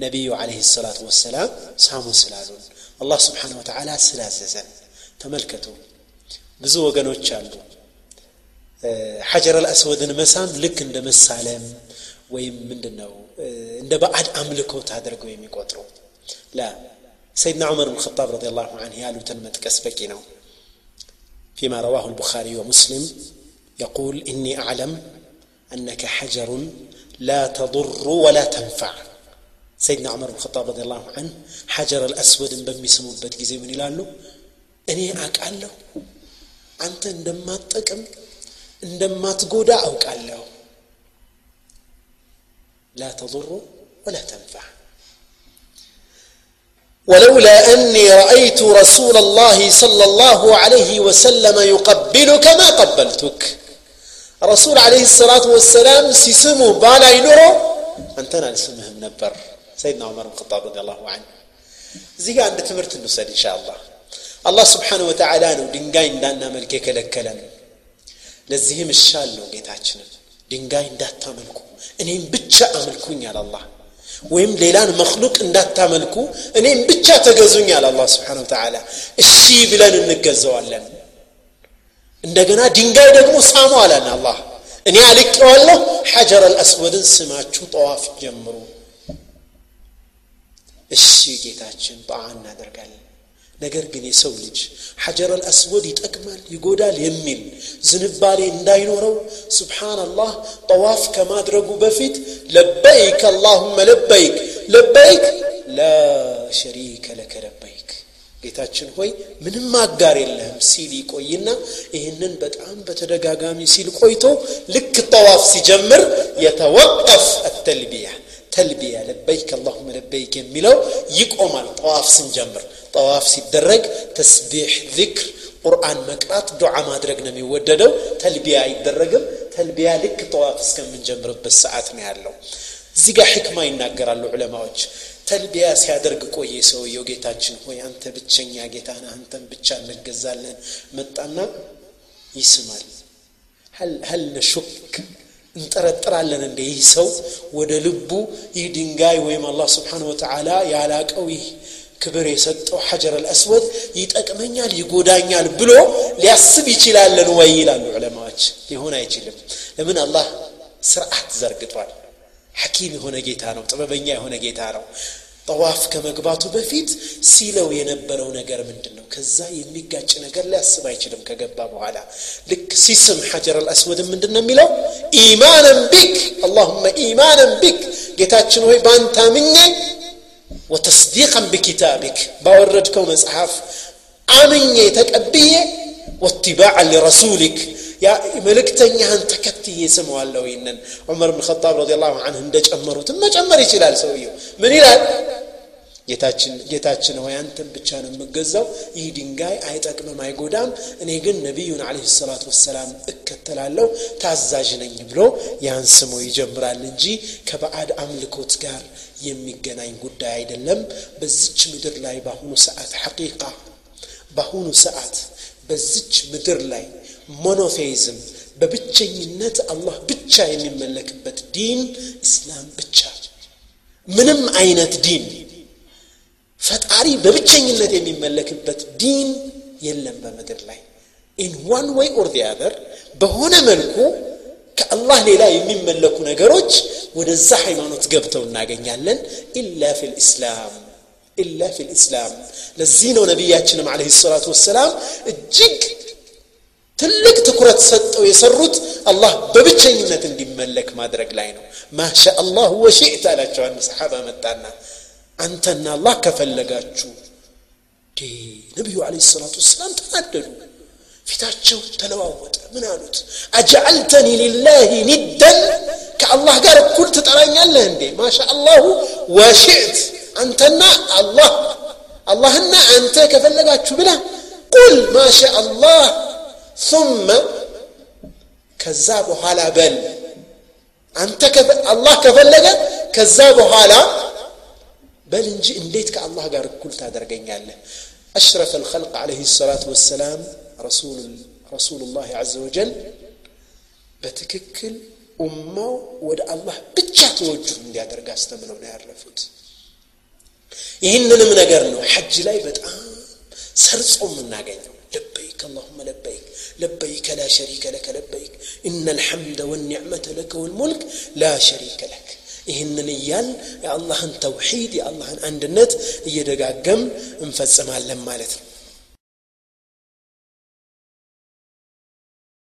ነቢዩ ዓለይሂ ሰላቱ ወሰላም ሳሙ ስላሉን አላህ ስብሓን ወተዓላ ስላዘዘን ተመልከቱ ብዙ ወገኖች አሉ ሐጀር አልአስወድን መሳም ልክ እንደ መሳለም ወይም ምንድን ነው እንደ ባዕድ አምልኮት አድርገው የሚቆጥሩ ላ ሰይድና ዑመር ብን ኸጣብ ረዲ ላሁ አንህ ያሉትን መጥቀስ በቂ ነው فيما رواه البخاري ومسلم يقول إني أعلم أنك حجر لا تضر ولا تنفع. سيدنا عمر بن الخطاب رضي الله عنه حجر الأسود بمي سموبت جزي من يلالو أني أقالو أنت عندما تقم عندما تقودا أو قالو لا تضر ولا تنفع ولولا أني رأيت رسول الله صلى الله عليه وسلم يقبلك ما قبلتك رسول عليه الصلاة والسلام سيسمو بالا ينورو أنت أنا اسمه نبر. سيدنا عمر بن الخطاب رضي الله عنه. زي عند تمرت النسل إن شاء الله. الله سبحانه وتعالى ودنجاي داننا ملكي كلا كلام لزيه مش شالو قيت عشنا دنجاي دات تاملكو إنهم بتشا أملكوني على الله ويم ليلان مخلوق إن دات تاملكو إنهم بتشا تجزوني على الله سبحانه وتعالى الشيء بلا نجزو علنا እንደገና ድንጋይ ደግሞ ሳሙ አለን አላህ እኔ አልቄዋለሁ ሐጀር አልአስወድን ስማችሁ ጠዋፍ ጀምሩ እሺ ጌታችን በአ እናደርጋለን ነገር ግን የሰው ልጅ ሐጀር አልአስወድ ይጠቅማል ይጎዳል የሚል ዝንባሌ እንዳይኖረው ስብሓንላህ ጠዋፍ ከማድረጉ በፊት ለበይክ አላሁመ ለበይክ ለበይክ ላ ሸሪከ ለከ ለበይክ ጌታችን ሆይ ምንም አጋር የለህም ሲል ይቆይና ይህንን በጣም በተደጋጋሚ ሲል ቆይቶ ልክ ጠዋፍ ሲጀምር የተወቀፍ አተልቢያ ተልቢያ ለበይክ አላሁመ ለበይክ የሚለው ይቆማል ጠዋፍ ስንጀምር። ጠዋፍ ሲደረግ ተስቢሕ ዚክር ቁርአን መቅራት ዱዓ ማድረግ ነው የሚወደደው። ተልቢያ አይደረግም። ተልቢያ ልክ ጠዋፍ እስከምንጀምርበት ሰዓት ነው ያለው። እዚህ ጋር ሕክማ ይናገራሉ ዑለማዎች ተልቢያ ሲያደርግ ቆየ ሰውየው ጌታችን ሆይ አንተ ብቸኛ ጌታ አንተን ብቻ እንገዛለን። መጣና ይስማል። ሀል ነሹክ እንጠረጥራለን እንደ ይህ ሰው ወደ ልቡ ይህ ድንጋይ ወይም አላህ ስብሓን ወተዓላ ያላቀው ይህ ክብር የሰጠው ሐጀር አልአስወድ ይጠቅመኛል ይጎዳኛል ብሎ ሊያስብ ይችላለን ወይ ይላሉ ዑለማዎች። ሊሆን አይችልም። ለምን? አላህ ስርዓት ዘርግቷል ሐኪም የሆነ ጌታ ነው ጥበበኛ የሆነ ጌታ ነው ጠዋፍ ከመግባቱ በፊት ሲለው የነበረው ነገር ምንድን ነው ከዛ የሚጋጭ ነገር ሊያስብ አይችልም ከገባ በኋላ ልክ ሲስም ሐጀር አልአስወድ ምንድን ነው የሚለው ኢማንን ቢክ አላሁመ ኢማንን ቢክ ጌታችን ሆይ በአንተ አምኜ ወተስዲቀን ብኪታቢክ ባወረድከው መጽሐፍ አምኜ ተቀብዬ ወትባዕን ሊረሱሊክ መልእክተኛህን ተከትዬ ስመዋለሁ ይህንን ዑመር ብን ኸጣብ ረዲ ላሁ አንህ እንደጨመሩትም መጨመር ይችላል ሰውየው። ምን ይላል? ጌታችን ሆይ አንተን ብቻ ነው የምገዛው ይህ ድንጋይ አይጠቅምም አይጎዳም እኔ ግን ነቢዩን አለህ ሰላት ወሰላም እከተላለሁ ታዛዥ ነኝ ብሎ ያን ስሞ ይጀምራል እንጂ ከባዕድ አምልኮት ጋር የሚገናኝ ጉዳይ አይደለም። በዚች ምድር ላይ በአሁኑ ሰዓት ሐቂቃ በአሁኑ ሰዓት በዚች ምድር ላይ ሞኖቴይዝም በብቸኝነት አላህ ብቻ የሚመለክበት ዲን እስላም ብቻ ምንም አይነት ዲን ፈጣሪ በብቸኝነት የሚመለክበት ዲን የለም በምድር ላይ ኢን ዋን ወይ ኦር አዘር በሆነ መልኩ ከአላህ ሌላ የሚመለኩ ነገሮች ወደዛ ሃይማኖት ገብተው እናገኛለን ኢላ ፊ ልእስላም ኢላ ፊ ልእስላም ለዚህ ነው ነቢያችንም አለህ ሰላቱ ወሰላም እጅግ ትልቅ ትኩረት ሰጠው የሰሩት አላህ በብቸኝነት እንዲመለክ ማድረግ ላይ ነው ማሻ አላህ ወሽዕት አላቸው አንድ ሰሓባ መጣና አንተና አላህ ከፈለጋችሁ ነቢዩ አለ ሰላቱ ወሰላም ተናደዱ ፊታቸው ተለዋወጠ ምን አሉት አጀዐልተኒ ሊላህ ኒደን ከአላህ ጋር እኩል ትጠራኛለህ እንዴ ማሻ አላሁ ወሽዕት አንተና አላህ አላህና አንተ ከፈለጋችሁ ብላ ቁል ማሻ አላህ ثم ከዛ በኋላ በል አንተ አላህ ከፈለገ ከዛ በኋላ በል እንጂ እንዴት ከአላህ ጋር እኩል ታደርገኛለህ أشرف الخلق عليه الصلاة والسلام رسول رسول الله عز وجل بتككل أمه ود الله بتشا توجه من يادرق استمنوا نهار لفوت ይህንንም ነገር ነው ሐጅ ላይ በጣም ሰርጾ የምናገኘው لبيك اللهم لبيك لبيك لا شريك لك لبيك إن الحمد والنعمة لك والملك لا شريك لك ይህንን እያል የአላህን ተውሒድ የአላህን አንድነት እየደጋገም እንፈጽማለን ማለት ነው